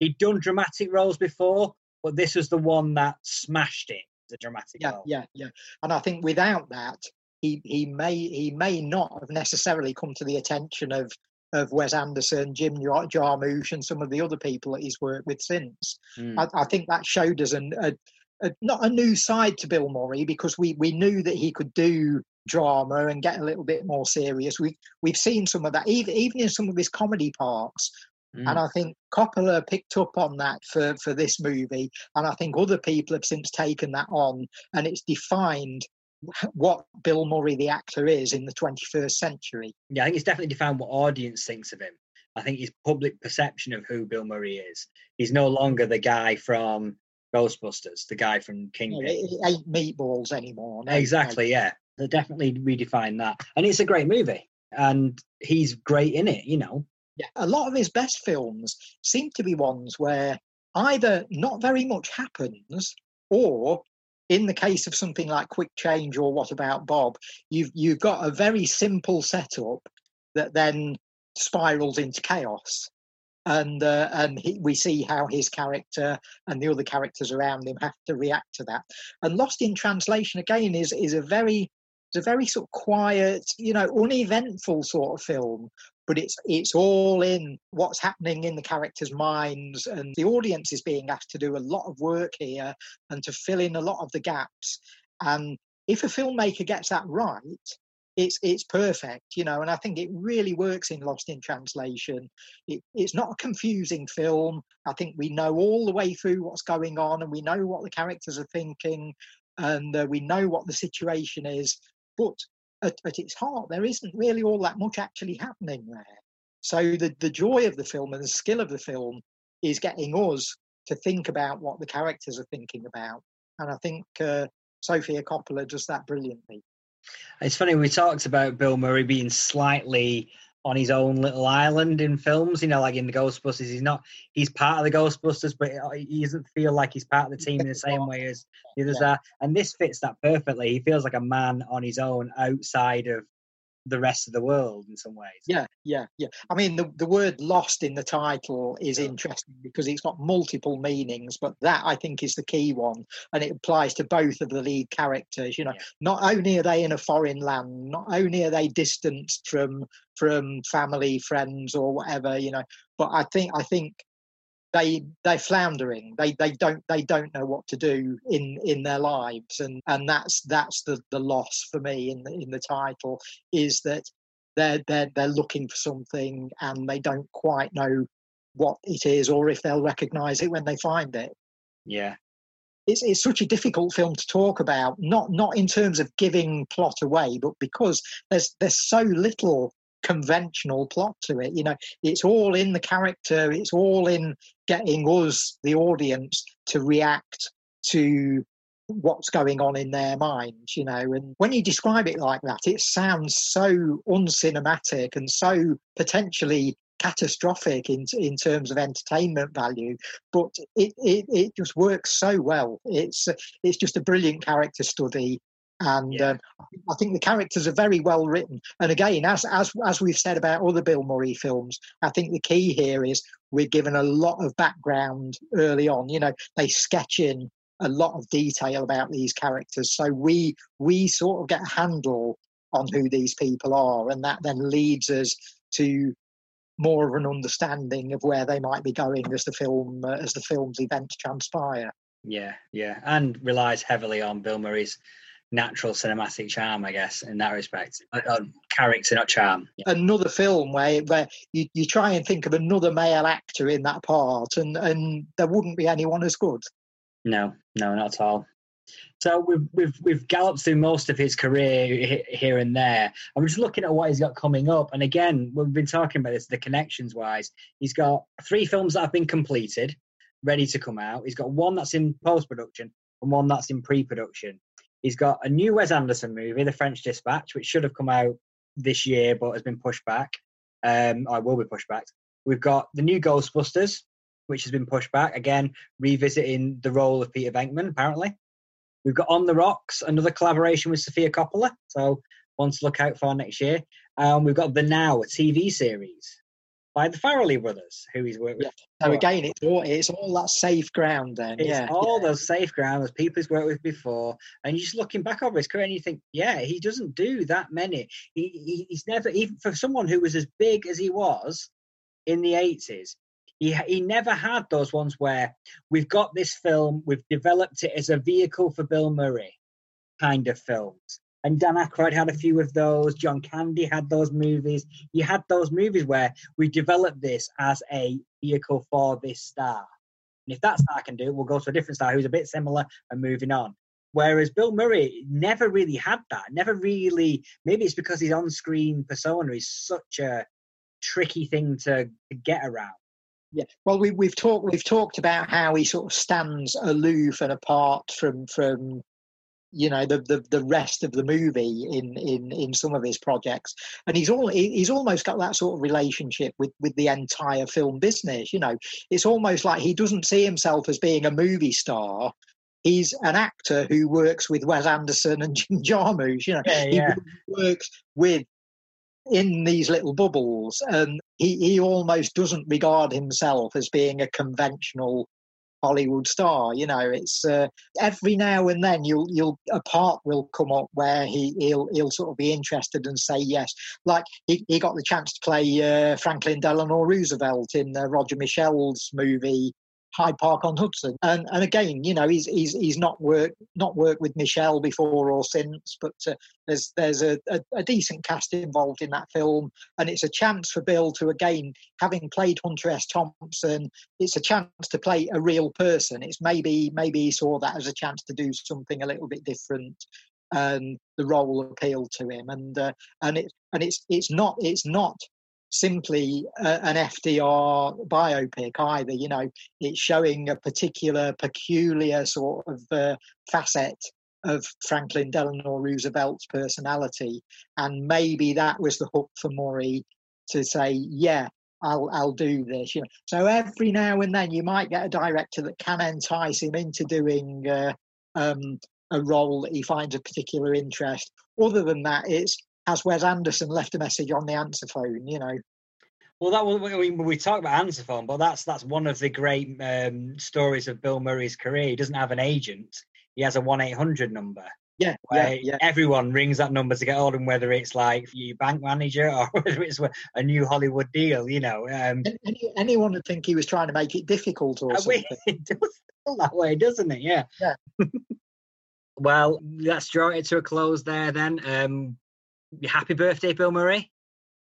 [SPEAKER 1] he'd done dramatic roles before, but this was the one that smashed it. The dramatic
[SPEAKER 2] yeah,
[SPEAKER 1] role.
[SPEAKER 2] yeah, yeah. And I think without that, he he may he may not have necessarily come to the attention of of Wes Anderson, Jim Jar- Jarmusch, and some of the other people that he's worked with since.
[SPEAKER 1] Mm.
[SPEAKER 2] I, I think that showed us an, a, a not a new side to Bill Murray because we we knew that he could do drama and get a little bit more serious. We we've seen some of that even even in some of his comedy parts.
[SPEAKER 1] Mm.
[SPEAKER 2] And I think Coppola picked up on that for, for this movie. And I think other people have since taken that on. And it's defined what Bill Murray, the actor, is in the 21st century.
[SPEAKER 1] Yeah, I think it's definitely defined what audience thinks of him. I think his public perception of who Bill Murray is. He's no longer the guy from Ghostbusters, the guy from
[SPEAKER 2] know,
[SPEAKER 1] Kingpin.
[SPEAKER 2] it, it ain't meatballs anymore. no, no.
[SPEAKER 1] Exactly, yeah. They definitely redefine that. And it's a great movie. And he's great in it, you know.
[SPEAKER 2] Yeah. A lot of his best films seem to be ones where either not very much happens or in the case of something like quick change or what about bob you've you've got a very simple setup that then spirals into chaos. And uh, and he, we see how his character and the other characters around him have to react to that. And lost in translation again is is a very it's a very sort of quiet you know uneventful sort of film but it's it's all in what's happening in the characters' minds, and the audience is being asked to do a lot of work here and to fill in a lot of the gaps. And if a filmmaker gets that right, it's it's perfect, you know. And I think it really works in Lost in Translation. It, it's not a confusing film. I think we know all the way through what's going on, and we know what the characters are thinking, and uh, we know what the situation is. But at, at its heart, there isn't really all that much actually happening there. So the, the joy of the film and the skill of the film is getting us to think about what the characters are thinking about. And I think uh, Sofia Coppola does that brilliantly.
[SPEAKER 1] It's funny, we talked about Bill Murray being slightly on his own little island in films, you know, like in the Ghostbusters. He's not, he's part of the Ghostbusters, but he doesn't feel like he's part of the team in the same way as the others
[SPEAKER 2] Yeah.
[SPEAKER 1] are. And this fits that perfectly. He feels like a man on his own outside of the rest of the world in some ways.
[SPEAKER 2] Yeah, yeah, yeah. I mean, the, the word lost in the title is
[SPEAKER 1] Yeah.
[SPEAKER 2] interesting because it's got multiple meanings, but that I think is the key one. And it applies to both of the lead characters. You know,
[SPEAKER 1] Yeah.
[SPEAKER 2] not only are they in a foreign land, not only are they distanced from from family, friends, or whatever, you know, but I think I think they they're floundering. They they don't they don't know what to do in in their lives, and and that's that's the the loss for me in the in the title is that they're they're they're looking for something and they don't quite know what it is or if they'll recognize it when they find it
[SPEAKER 1] Yeah.
[SPEAKER 2] it's, it's such a difficult film to talk about not not in terms of giving plot away but because there's there's so little conventional plot to it. You know it's all in the character it's all in getting us the audience to react to what's going on in their minds you know. And when you describe it like that it sounds so uncinematic and so potentially catastrophic in in terms of entertainment value but it it, it just works so well. It's it's just a brilliant character study and
[SPEAKER 1] Yeah.
[SPEAKER 2] um, I think- the characters are very well written. And again, as as as we've said about other Bill Murray films, I think the key here is we're given a lot of background early on. You know, they sketch in a lot of detail about these characters, so we we sort of get a handle on who these people are, and that then leads us to more of an understanding of where they might be going as the film uh, as the film's events transpire.
[SPEAKER 1] Yeah, yeah, and relies heavily on Bill Murray's natural cinematic charm, I guess, in that respect. Uh, uh, character, not charm. Yeah.
[SPEAKER 2] another film where where you, you try and think of another male actor in that part and and there wouldn't be anyone as good
[SPEAKER 1] No, no, not at all. So we've we've we've galloped through most of his career here and there. I'm just looking at what he's got coming up, and again, we've been talking about this. The connections wise, he's got three films that have been completed, ready to come out. He's got one that's in post production and one that's in pre production. He's got a new Wes Anderson movie, The French Dispatch, which should have come out this year but has been pushed back. Um, I will be pushed back. We've got the new Ghostbusters, which has been pushed back again, revisiting the role of Peter Venkman apparently. We've got On the Rocks, another collaboration with Sofia Coppola, so one to look out for next year. Um, we've got The Now, a TV series by the Farrelly brothers, who he's worked with.
[SPEAKER 2] Yeah. So again, it's all it's all that safe ground then.
[SPEAKER 1] It's
[SPEAKER 2] yeah,
[SPEAKER 1] all
[SPEAKER 2] yeah.
[SPEAKER 1] those safe ground, those people he's worked with before, and you're just looking back over his career and you think, yeah, he doesn't do that many. He, he he's never even for someone who was as big as he was in the eighties. He, he never had those ones where we've got this film, we've developed it as a vehicle for Bill Murray kind of films. And Dan Aykroyd had a few of those. John Candy had those movies. You had those movies where we developed this as a vehicle for this star. And if that star can do it, we'll go to a different star who's a bit similar and moving on. Whereas Bill Murray never really had that. Never really. Maybe it's because his on-screen persona is such a tricky thing to, to get around.
[SPEAKER 2] Yeah, well, we, we've talked we've talked about how he sort of stands aloof and apart from from you know the, the the rest of the movie in in in some of his projects. And he's all he's almost got that sort of relationship with with the entire film business you know. It's almost like he doesn't see himself as being a movie star. He's an actor who works with Wes Anderson and [LAUGHS] Jim Jarmusch you know.
[SPEAKER 1] Yeah, yeah.
[SPEAKER 2] he works with in these little bubbles and he, he almost doesn't regard himself as being a conventional Hollywood star. You know, it's uh, every now and then you'll you'll a part will come up where he he'll he'll sort of be interested and say yes. Like he, he got the chance to play uh, Franklin Delano Roosevelt in uh, Roger Michell's movie Hyde Park on Hudson. And and again, you know, he's he's he's not worked not worked with Michell before or since, but uh, there's there's a, a, a, decent cast involved in that film, and it's a chance for Bill to again, having played Hunter S. Thompson, it's a chance to play a real person. It's maybe maybe he saw that as a chance to do something a little bit different and the role appealed to him and uh, and it and it's it's not it's not simply an FDR biopic either. You know, it's showing a particular, peculiar sort of uh, facet of Franklin Delano Roosevelt's personality, and maybe that was the hook for Murray to say, "Yeah, I'll I'll do this." You know, so every now and then you might get a director that can entice him into doing uh, um, a role that he finds a particular interest. Other than that, it's has Wes Anderson left a message on the answer phone? You know.
[SPEAKER 1] Well, that was I mean, we talk about answer phone, but that's that's one of the great um, stories of Bill Murray's career. He doesn't have an agent; he has a one eight hundred number.
[SPEAKER 2] Yeah, yeah, yeah.
[SPEAKER 1] Everyone rings that number to get hold of him, whether it's like your bank manager or [LAUGHS] whether it's a new Hollywood deal. You know, um,
[SPEAKER 2] Any, anyone would think he was trying to make it difficult or something. [LAUGHS]
[SPEAKER 1] It does feel that way, doesn't it? Yeah.
[SPEAKER 2] Yeah. [LAUGHS]
[SPEAKER 1] well, let's draw it to a close there. Then, um, happy birthday, Bill Murray.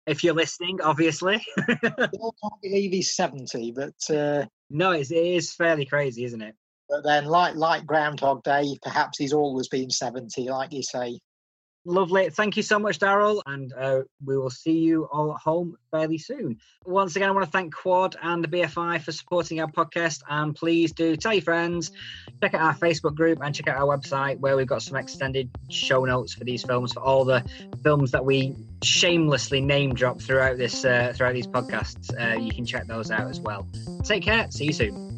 [SPEAKER 1] If you're listening, obviously. [LAUGHS]
[SPEAKER 2] I can't believe he's 70, but. Uh,
[SPEAKER 1] no, it's, it is fairly crazy, isn't it?
[SPEAKER 2] But then, like like Groundhog Day, perhaps he's always been 70, like you say.
[SPEAKER 1] Lovely. Thank you so much, Daryl. And uh, we will see you all at home fairly soon. Once again, I want to thank Quad and the BFI for supporting our podcast. And please do tell your friends, check out our Facebook group, and check out our website where we've got some extended show notes for these films, for all the films that we shamelessly name drop throughout this uh, throughout these podcasts. Uh, you can check those out as well. Take care. See you soon.